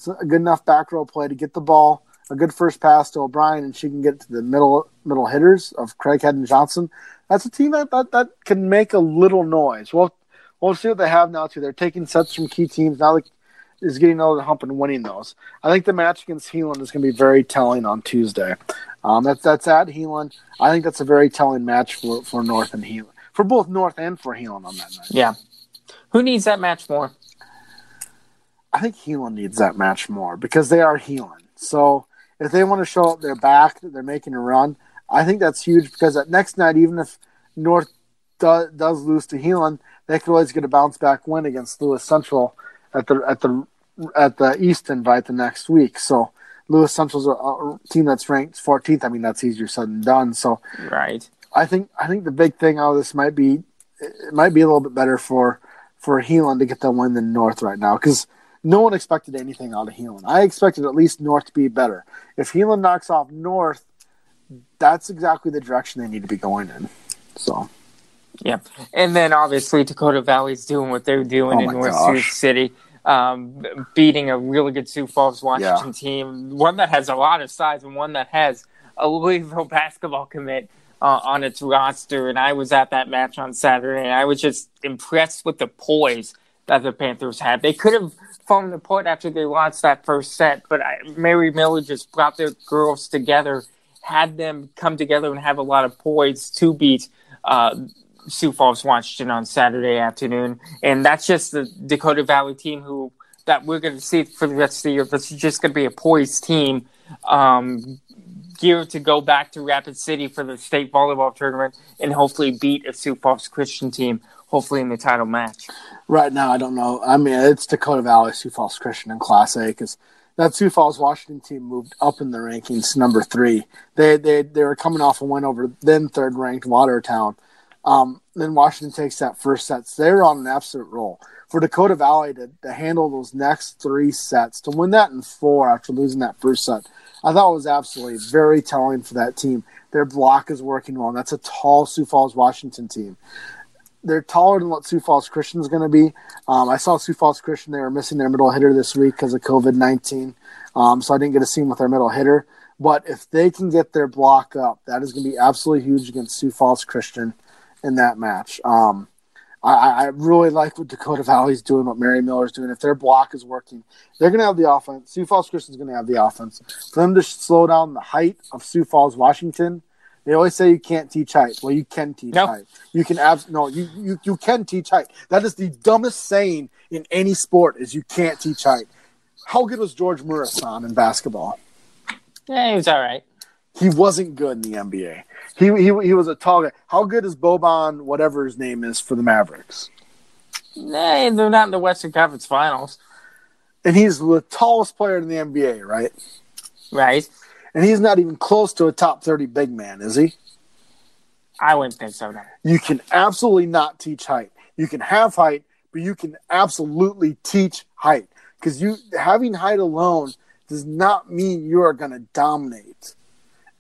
a good enough back row play to get the ball, a good first pass to O'Brien, and she can get to the middle middle hitters of Craighead and Johnson, that's a team that, that, that can make a little noise. Well, we'll see what they have now too. They're taking sets from key teams now. is getting over the hump and winning those. I think the match against Heelan is going to be very telling on Tuesday. Um, that's that's at Heelan. I think that's a very telling match for, for North and Heelan, for both North and for Heelan on that night. Yeah. Who needs that match more? I think Heelan needs that match more because they are Heelan. So if they want to show up their back that they're making a run, I think that's huge because that next night, even if North do, does lose to Heelan, they could always get a bounce back win against Lewis Central at the at the at the East invite the next week. So Lewis Central's a, a team that's ranked 14th. I mean, that's easier said than done. So Right. I think I think the big thing out of this might be it might be a little bit better for for Heelan to get the win than North right now because no one expected anything out of Heelan. I expected at least North to be better. If Heelan knocks off North, that's exactly the direction they need to be going in. So Yeah, and then obviously Dakota Valley's doing what they're doing Oh in North. Sioux City, um, beating a really good Sioux Falls Washington Yeah. team, one that has a lot of size and one that has a Louisville basketball commit uh, on its roster. And I was at that match on Saturday, and I was just impressed with the poise that the Panthers had. They could have fallen apart after they lost that first set, but I, Mary Miller just brought their girls together, had them come together and have a lot of poise to beat. Uh, Sioux Falls Washington on Saturday afternoon, and that's just the Dakota Valley team who that we're going to see for the rest of the year. That's just going to be a poised team, um, geared to go back to Rapid City for the state volleyball tournament and hopefully beat a Sioux Falls Christian team, hopefully in the title match. right now, I don't know. I mean, it's Dakota Valley, Sioux Falls Christian in Class A because that Sioux Falls Washington team moved up in the rankings, number three. They they they were coming off a win over then third ranked Watertown. Um, then Washington takes that first set. So they're on an absolute roll. For Dakota Valley to, to handle those next three sets, to win that in four after losing that first set, I thought was absolutely very telling for that team. Their block is working well. And that's a tall Sioux Falls Washington team. They're taller than what Sioux Falls Christian is going to be. Um, I saw Sioux Falls Christian; they were missing their middle hitter this week because of COVID nineteen, um, so I didn't get to see them with their middle hitter. But if they can get their block up, that is going to be absolutely huge against Sioux Falls Christian in that match. Um, I, I really like what Dakota Valley's doing, what Mary Miller's doing. If their block is working, they're going to have the offense. Sioux Falls Christian's going to have the offense. For them to slow down the height of Sioux Falls, Washington, they always say you can't teach height. Well, you can teach height. You can abs- no, you, you you can teach height. That is the dumbest saying in any sport is you can't teach height. How good was George Muresan in basketball? Yeah, he was all right. He wasn't good in the NBA. He, he, he was a tall guy. How good is Boban, whatever his name is, for the Mavericks? Nah, they're not in the Western Conference Finals, And he's the tallest player in the NBA, right? right? And he's not even close to a top 30 big man, is he? I wouldn't think so. No. You can absolutely not teach height. You can have height, but you can absolutely teach height because you having height alone does not mean you are going to dominate.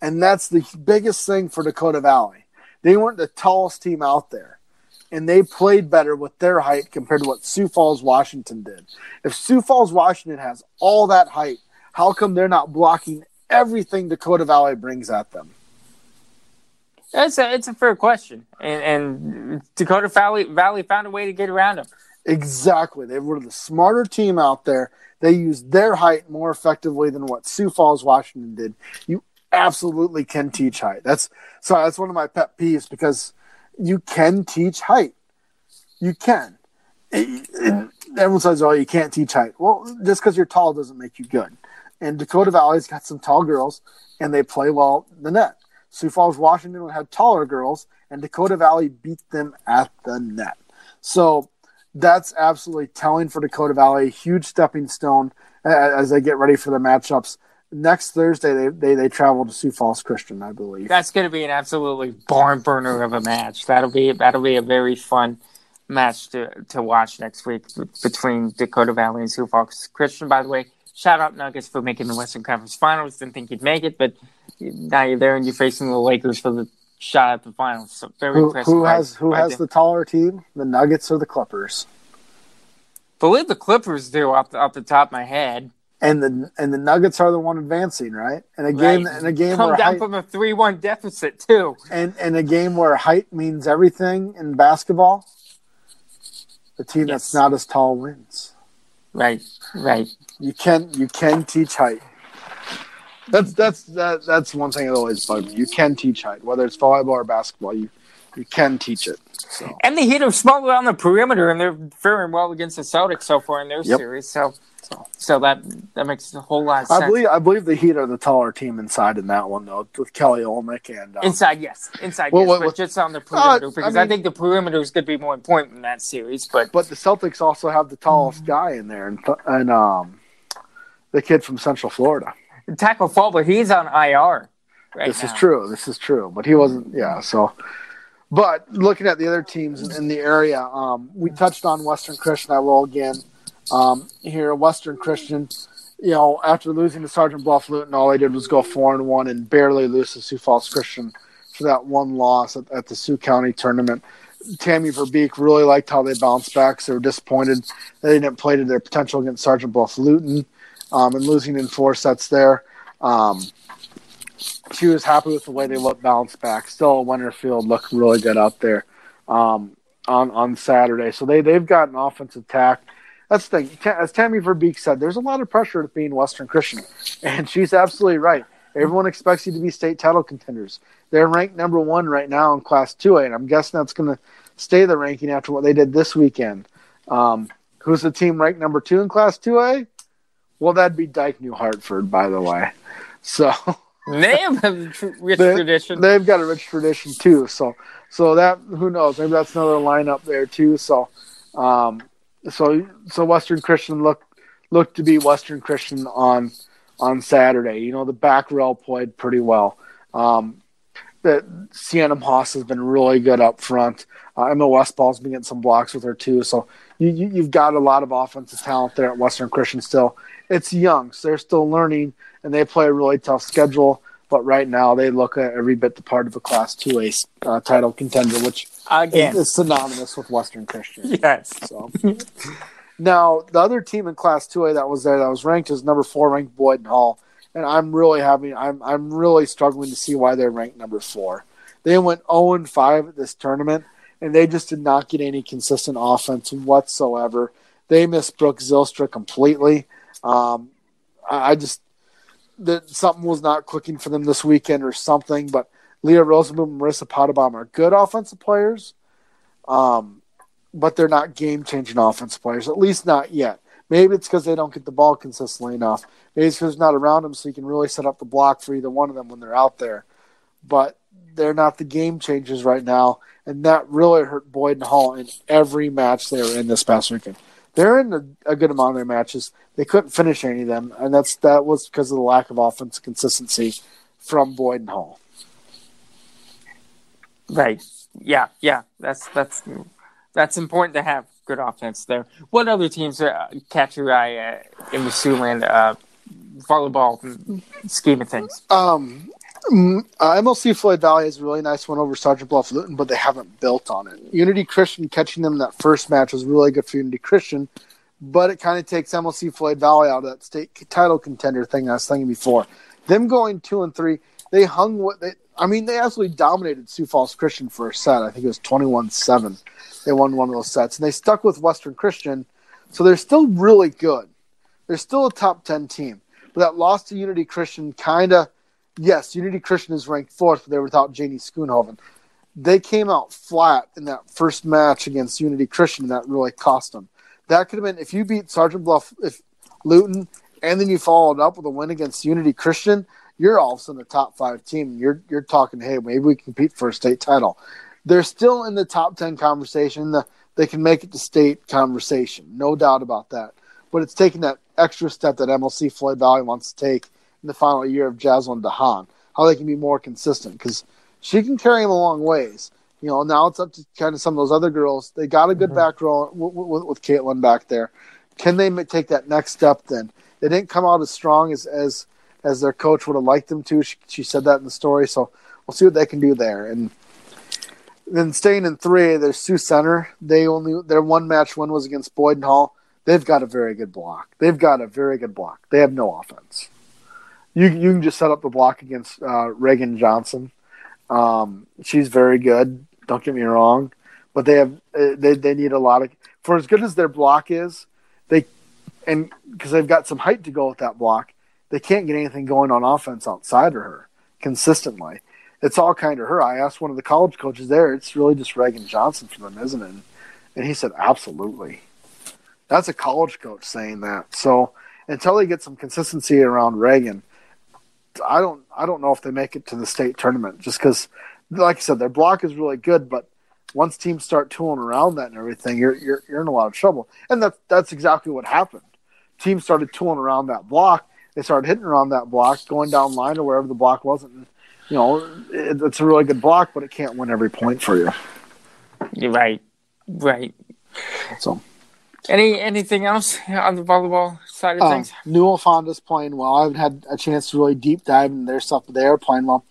And that's the biggest thing for Dakota Valley. They weren't the tallest team out there, and they played better with their height compared to what Sioux Falls, Washington did. If Sioux Falls, Washington has all that height, how come they're not blocking everything Dakota Valley brings at them? It's a it's a fair question, and, and Dakota Valley Valley found a way to get around them. Exactly. They were the smarter team out there. They used their height more effectively than what Sioux Falls, Washington did. You absolutely can teach height. That's so that's one of my pet peeves because you can teach height. You can. It- it- everyone says, "Oh, you can't teach height." Well, just because you're tall doesn't make you good. And Dakota Valley's got some tall girls, and they play well the net. Sioux Falls, Washington had taller girls, and Dakota Valley beat them at the net. So that's absolutely telling for Dakota Valley. Huge stepping stone as they get ready for the matchups. Next Thursday, they, they, they travel to Sioux Falls Christian, I believe. That's going to be an absolutely barn burner of a match. That'll be that'll be a very fun match to, to watch next week between Dakota Valley and Sioux Falls Christian. By the way, shout out Nuggets for making the Western Conference Finals. Didn't think you'd make it, but now you're there and you're facing the Lakers for the shot at the finals. So very who, impressive. Who has who has the taller team? The Nuggets or the Clippers? believe the Clippers do off the, off the top of my head. And the and the Nuggets are the one advancing, right? And a game Right. in a game Come where down height, from a three one deficit too. and and a game where height means everything in basketball, the team that's not as tall wins. Right, right. You can you can teach height. That's that's that, that's one thing that always bugged me. You can teach height, whether it's volleyball or basketball. You you can teach it. So And the Heat are smaller on the perimeter, and they're faring well against the Celtics so far in their Yep. series. So, so that that makes a whole lot of I sense. believe I believe the Heat are the taller team inside in that one though, with Kelly Olynyk and um, Inside, yes. Inside, Well, yes. what- but what- just on the perimeter, I because I, mean- think the perimeter is going to be more important in that series. But But the Celtics also have the tallest guy in there, and, and um, the kid from Central Florida. Tacko Fall, but he's on IR right this now. is true. This is true. But he wasn't. Yeah. So, but looking at the other teams in, the area, um, we touched on Western Christian. I will again um, here. Western Christian, you know, after losing to Sergeant Bluff Luton, all they did was go four and one and barely lose to Sioux Falls Christian for that one loss at, at the Sioux County tournament. Tammy Verbeek really liked how they bounced back. So they were disappointed they didn't play to their potential against Sergeant Bluff Luton um, and losing in four sets there. Um, she was happy with the way they looked bounced back. Still, Winterfield looked really good out there um, on on Saturday. So they they've got an offensive attack. That's the thing. As Tammy Verbeek said, there's a lot of pressure to being Western Christian, and she's absolutely right. Everyone expects you to be state title contenders. They're ranked number one right now in Class 2A, and I'm guessing that's going to stay the ranking after what they did this weekend. Um, who's the team ranked number two in Class 2A? Well, that'd be Dike New Hartford, by the way. So They have a tr- rich They- tradition. they've got a rich tradition too. So, so that who knows? Maybe that's another lineup there too. So, um, so so Western Christian look looked to be Western Christian on on Saturday. You know, the back row played pretty well. Um, that Sienna Haas has been really good up front. Uh, Emma Westball's been getting some blocks with her too. So you, you you've got a lot of offensive talent there at Western Christian still. It's young, so they're still learning, and they play a really tough schedule. But right now, they look at every bit the part of a Class Two A uh, title contender, which Again, is synonymous with Western Christian. yes. So now the other team in Class Two A that was there that was ranked is number four ranked Boyden Hull, and I'm really having I'm I'm really struggling to see why they're ranked number four. They went 0 and five at this tournament, and they just did not get any consistent offense whatsoever. They missed Brooke Zilstra completely. Um, I just that something was not clicking for them this weekend or something. But Leah Rosenblum and Marissa Potabom are good offensive players. Um, but they're not game changing offensive players, at least not yet. Maybe it's because they don't get the ball consistently enough. Maybe it's because it's not around them so you can really set up the block for either one of them when they're out there. But they're not the game changers right now, and that really hurt Boyden Hull in every match they were in this past weekend. They're in a, a good amount of their matches. They couldn't finish any of them, and that's that was because of the lack of offensive consistency from Boyden Hull. Right. Yeah. Yeah. That's that's that's important to have good offense there. What other teams uh, catch your eye uh, in the Siouxland uh, volleyball scheme of things? Um, mm, uh, MOC Floyd Valley is a really nice one over Sergeant Bluff Luton, but they haven't built on it. Unity Christian catching them in that first match was really good for Unity Christian, but it kind of takes MOC Floyd Valley out of that state title contender thing I was thinking before. Them going two and three, they hung what they. I mean, they absolutely dominated Sioux Falls Christian for a set. I think it was 21-7. They won one of those sets, and they stuck with Western Christian, so they're still really good. They're still a top ten team, but that loss to Unity Christian kind of yes, Unity Christian is ranked fourth, but they're without Janie Schoonhoven. They came out flat in that first match against Unity Christian, and that really cost them. That could have been if you beat Sergeant Bluff, if Luton, and then you followed up with a win against Unity Christian, you're all of a sudden a top five team. You're you're talking, hey, maybe we compete for a state title. They're still in the top ten conversation, the they can make it to state conversation, no doubt about that. But it's taking that extra step that MOC Floyd Valley wants to take in the final year of Jaslyn DeHaan, how they can be more consistent because she can carry them a long ways. You know, now it's up to kind of some of those other girls. They got a good mm-hmm. back row with, with, with Caitlin back there. Can they take that next step then? They didn't come out as strong as as as their coach would have liked them to. She, she said that in the story. So we'll see what they can do there. And then staying in three, there's Sioux Center. They only their one match win was against Boyden Hull. They've got a very good block. They've got a very good block. They have no offense. You you can just set up the block against uh, Reagan Johnson. Um, she's very good. Don't get me wrong, but they have uh, they they need a lot of for as good as their block is. They and because they've got some height to go with that block, they can't get anything going on offense outside of her consistently it's all kind of her. I asked one of the college coaches there, it's really just Reagan Johnson for them, isn't it? And he said, absolutely. That's a college coach saying that. So until they get some consistency around Reagan, I don't I don't know if they make it to the state tournament just because, like I said, their block is really good, but once teams start tooling around that and everything, you're you're, you're in a lot of trouble. And that's that's exactly what happened. Teams started tooling around that block. They started hitting around that block, going down line or wherever the block wasn't. And you know, it, it's a really good block, but it can't win every point for you. You're right, right. So, any anything else on the volleyball side of um, things? Newell Fonda's playing well. I haven't had a chance to really deep dive into their stuff, but they are playing well.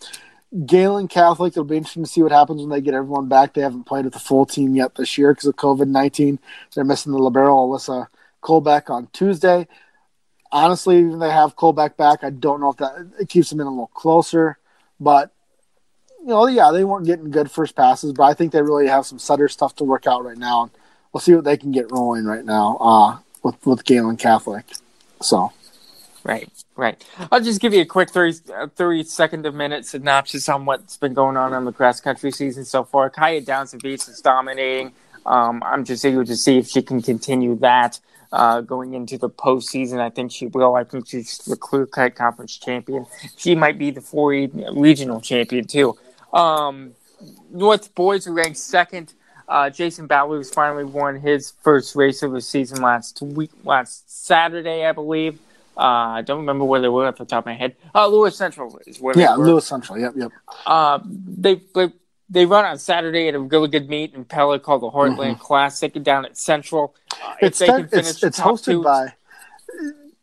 Gehlen Catholic, it'll be interesting to see what happens when they get everyone back. They haven't played with the full team yet this year because of COVID 19. They're missing the libero, Alyssa Colbeck, on Tuesday. Honestly, even they have Colbeck back, I don't know if that it keeps them in a little closer. But you know, yeah, they weren't getting good first passes, but I think they really have some Sutter stuff to work out right now. And we'll see what they can get rolling right now uh, with with Gehlen Catholic. So, right, right. I'll just give you a quick 30, uh, 30 second of minute synopsis on what's been going on in the cross country season so far. Kaya Downs and Beats is dominating. Um, I'm just eager to see if she can continue that uh, going into the postseason. I think she will. I think she's the clear cut conference champion. She might be the four regional champion too. Um, North boys are ranked second. Uh, Jason Bowers finally won his first race of the season last week, last Saturday, I believe. Uh, I don't remember where they were off the top of my head. Uh, Lewis Central is where yeah, Lewis Central. Yep, yep. Uh, they, they they run on Saturday at a really good meet in Pella called the Heartland mm-hmm. Classic down at Central. Uh, it's that, it's, it's hosted two, by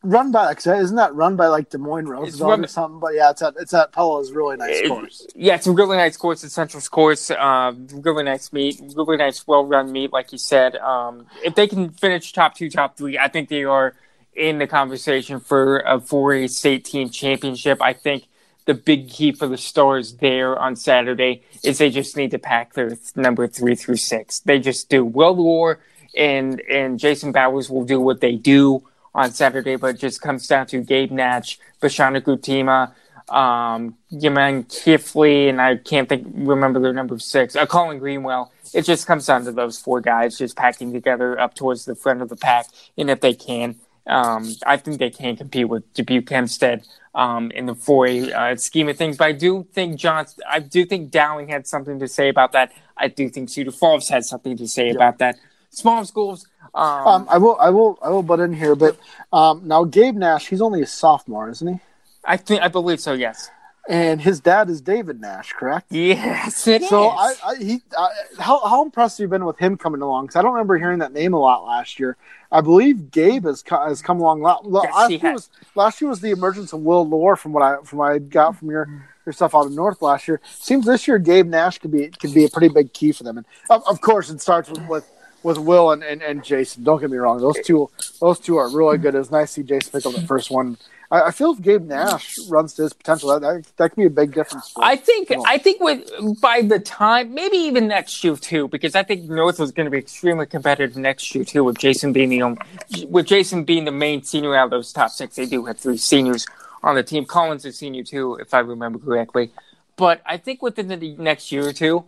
run by like isn't that run by like Des Moines Rose or something? But yeah, it's at it's at Pella's really nice it, course. Yeah, it's a really nice course. at Central's course, uh, really nice meet, really nice, well run meet, like you said. Um, if they can finish top two, top three, I think they are in the conversation for a for a state team championship. I think the big key for the Stars there on Saturday is they just need to pack their number three through six. They just do. Will War and and Jason Bowers will do what they do on Saturday, but it just comes down to Gabe Nash, Bashana Gutima, um, Yaman Kifley, and I can't think remember their number six, uh, Colin Greenwell. It just comes down to those four guys just packing together up towards the front of the pack, and if they can, um, I think they can compete with Dubuque Hempstead um, in the 4A uh, scheme of things. But I do think John, I do think Dowling had something to say about that. I do think Cedar Falls had something to say about that. Small schools. Um, um, I will, I will, I will butt in here, but um, now Gabe Nash, he's only a sophomore, isn't he? I think, I believe so. Yes and his dad is David Nash, correct? Yes, it so is. I, I he, I, how how impressed have you been with him coming along? Because I don't remember hearing that name a lot last year. I believe Gabe has has come along a lot. Yes, last, year was, last year was the emergence of Will Lore, from what I from what I got from your your stuff out of North last year. Seems this year Gabe Nash could be could be a pretty big key for them, and of, of course it starts with, with with Will and, and, and Jason. Don't get me wrong; those two those two are really good. It was nice to see Jason pick up the first one I, I feel if Gabe Nash runs to his potential, that, that, that could be a big difference. I think I think with by the time maybe even next year too, because I think North is going to be extremely competitive next year too. With Jason being the with Jason being the main senior out of those top six, they do have three seniors on the team. Collins is senior too, if I remember correctly. But I think within the next year or two,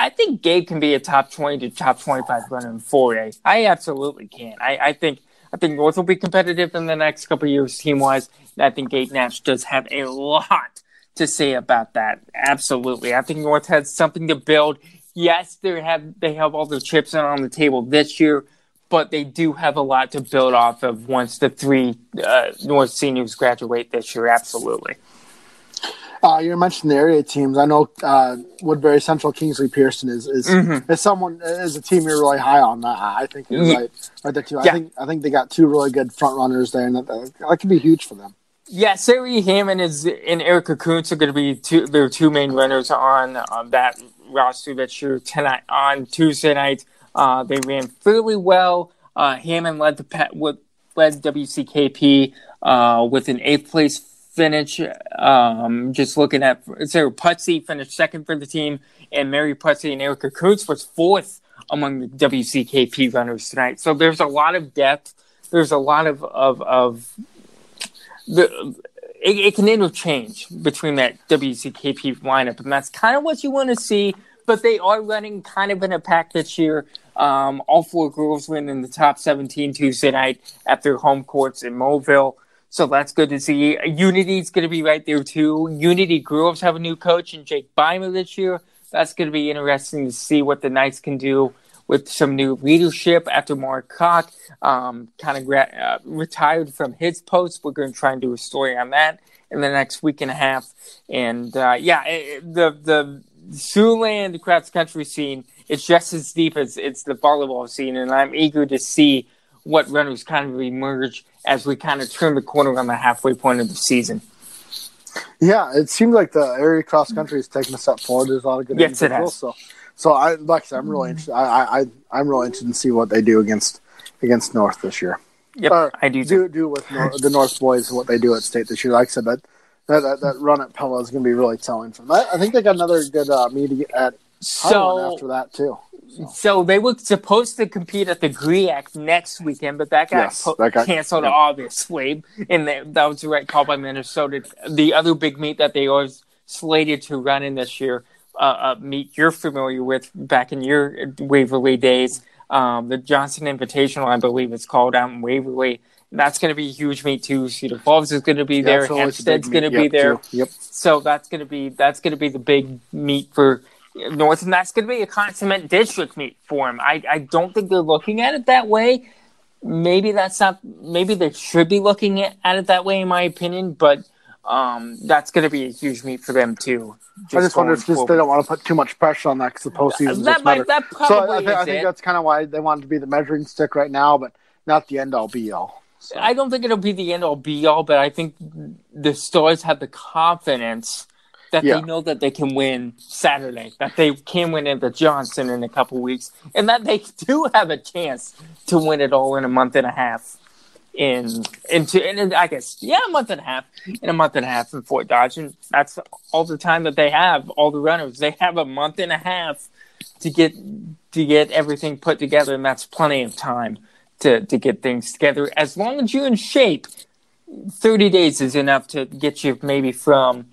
I think Gabe can be a top twenty to top twenty-five runner in four A. I absolutely can. I, I think I think North will be competitive in the next couple years, team wise. I think Gabe Nash does have a lot to say about that. Absolutely. I think North has something to build. yes, they have they have all the chips on the table this year, but they do have a lot to build off of once the three uh, North seniors graduate this year. Absolutely. Uh, you mentioned the area teams. I know uh, Woodbury Central Kingsley Pierson is is, mm-hmm. is someone is a team you're really high on. I think you're yeah. right, right there too. I think I think they got two really good front runners there, and that, that could be huge for them. Yeah, Sarah Hammond is and Erica Kuntz are going to be two, their two main runners on um, that roster this year tonight on Tuesday night. Uh, they ran fairly well. Uh, Hammond led the pet with led WCKP uh, with an eighth place finish. Um, just looking at Sarah Putzi finished second for the team, and Mary Putzi and Erica Kuntz was fourth among the WCKP runners tonight. So there's a lot of depth. There's a lot of of, of the it, it, can interchange between that WCKP lineup, and that's kind of what you want to see. But they are running kind of in a pack this year. Um, all four girls win in the top 17 Tuesday night at their home courts in Moville. So that's good to see. Unity's going to be right there too. Unity girls have a new coach and Jake Beimer this year. That's going to be interesting to see what the Knights can do with some new leadership after Mark Cock um, kind of gra- uh, retired from his post. We're going to try and do a story on that in the next week and a half. And uh, yeah, it, the the Siouxland cross country scene is just as deep as it's the volleyball scene, and I'm eager to see what runners kind of emerge as we kind of turn the corner on the halfway point of the season. Yeah, it seems like the area cross country is taking a step forward. There's a lot of good yes, individuals. So, so I like I said, I'm really interested. I, I I'm really interested to see what they do against against North this year. Yep, or I do do do with North, the North boys what they do at state this year. Like I said, that that that, that run at Pella is going to be really telling for them. I, I think they got another good uh, meeting at so after that too. So. so. they were supposed to compete at the Griak next weekend, but that got, yes, po- that got canceled yeah. obviously, and that, that was the right call by Minnesota. The other big meet that they always slated to run in this year, uh, uh, meet you're familiar with back in your Waverly days, um, the Johnson Invitational, I believe it's called out in Waverly. That's going to be a huge meet too. Cedar Falls is going to be yeah, there. Hempstead's going to be there. Too. Yep. So that's going to be that's going to be the big meet for North, and that's going to be a consummate district meet for him. I, I don't think they're looking at it that way. Maybe that's not. Maybe they should be looking at, at it that way, in my opinion. But um, that's going to be a huge meet for them too. Just I just wonder if just they don't want to put too much pressure on that because the postseason that might, that so I, th- I think that's kind of why they wanted to be the measuring stick right now, but not the end all be all. So. I don't think it'll be the end all be all, but I think the Stars have the confidence that yeah. they know that they can win Saturday, that they can win at the Johnson in a couple weeks, and that they do have a chance to win it all in a month and a half. In into in I guess yeah, a month and a half in a month and a half in Fort Dodge, and that's all the time that they have. All the runners they have a month and a half to get to get everything put together, and that's plenty of time to to get things together. As long as you're in shape, thirty days is enough to get you maybe from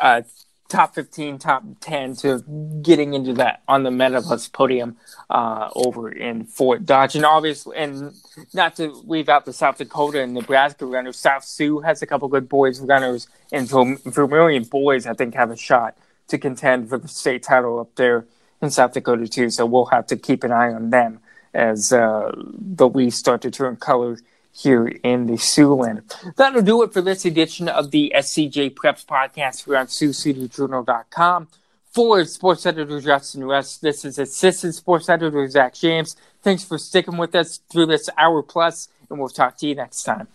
uh, top 15, top 10 to getting into that on the Medalist podium uh, over in Fort Dodge. And obviously, and not to leave out the South Dakota and Nebraska runners, South Sioux has a couple good boys runners, and Vermillion boys, I think, have a shot to contend for the state title up there in South Dakota, too. So we'll have to keep an eye on them as uh, the leaves start to turn color here in the Siouxland. That'll do it for this edition of the SCJ Preps podcast here on SiouxCityJournal.com. For sports editor Justin Rust, this is assistant sports editor Zach James. Thanks for sticking with us through this hour plus, and we'll talk to you next time.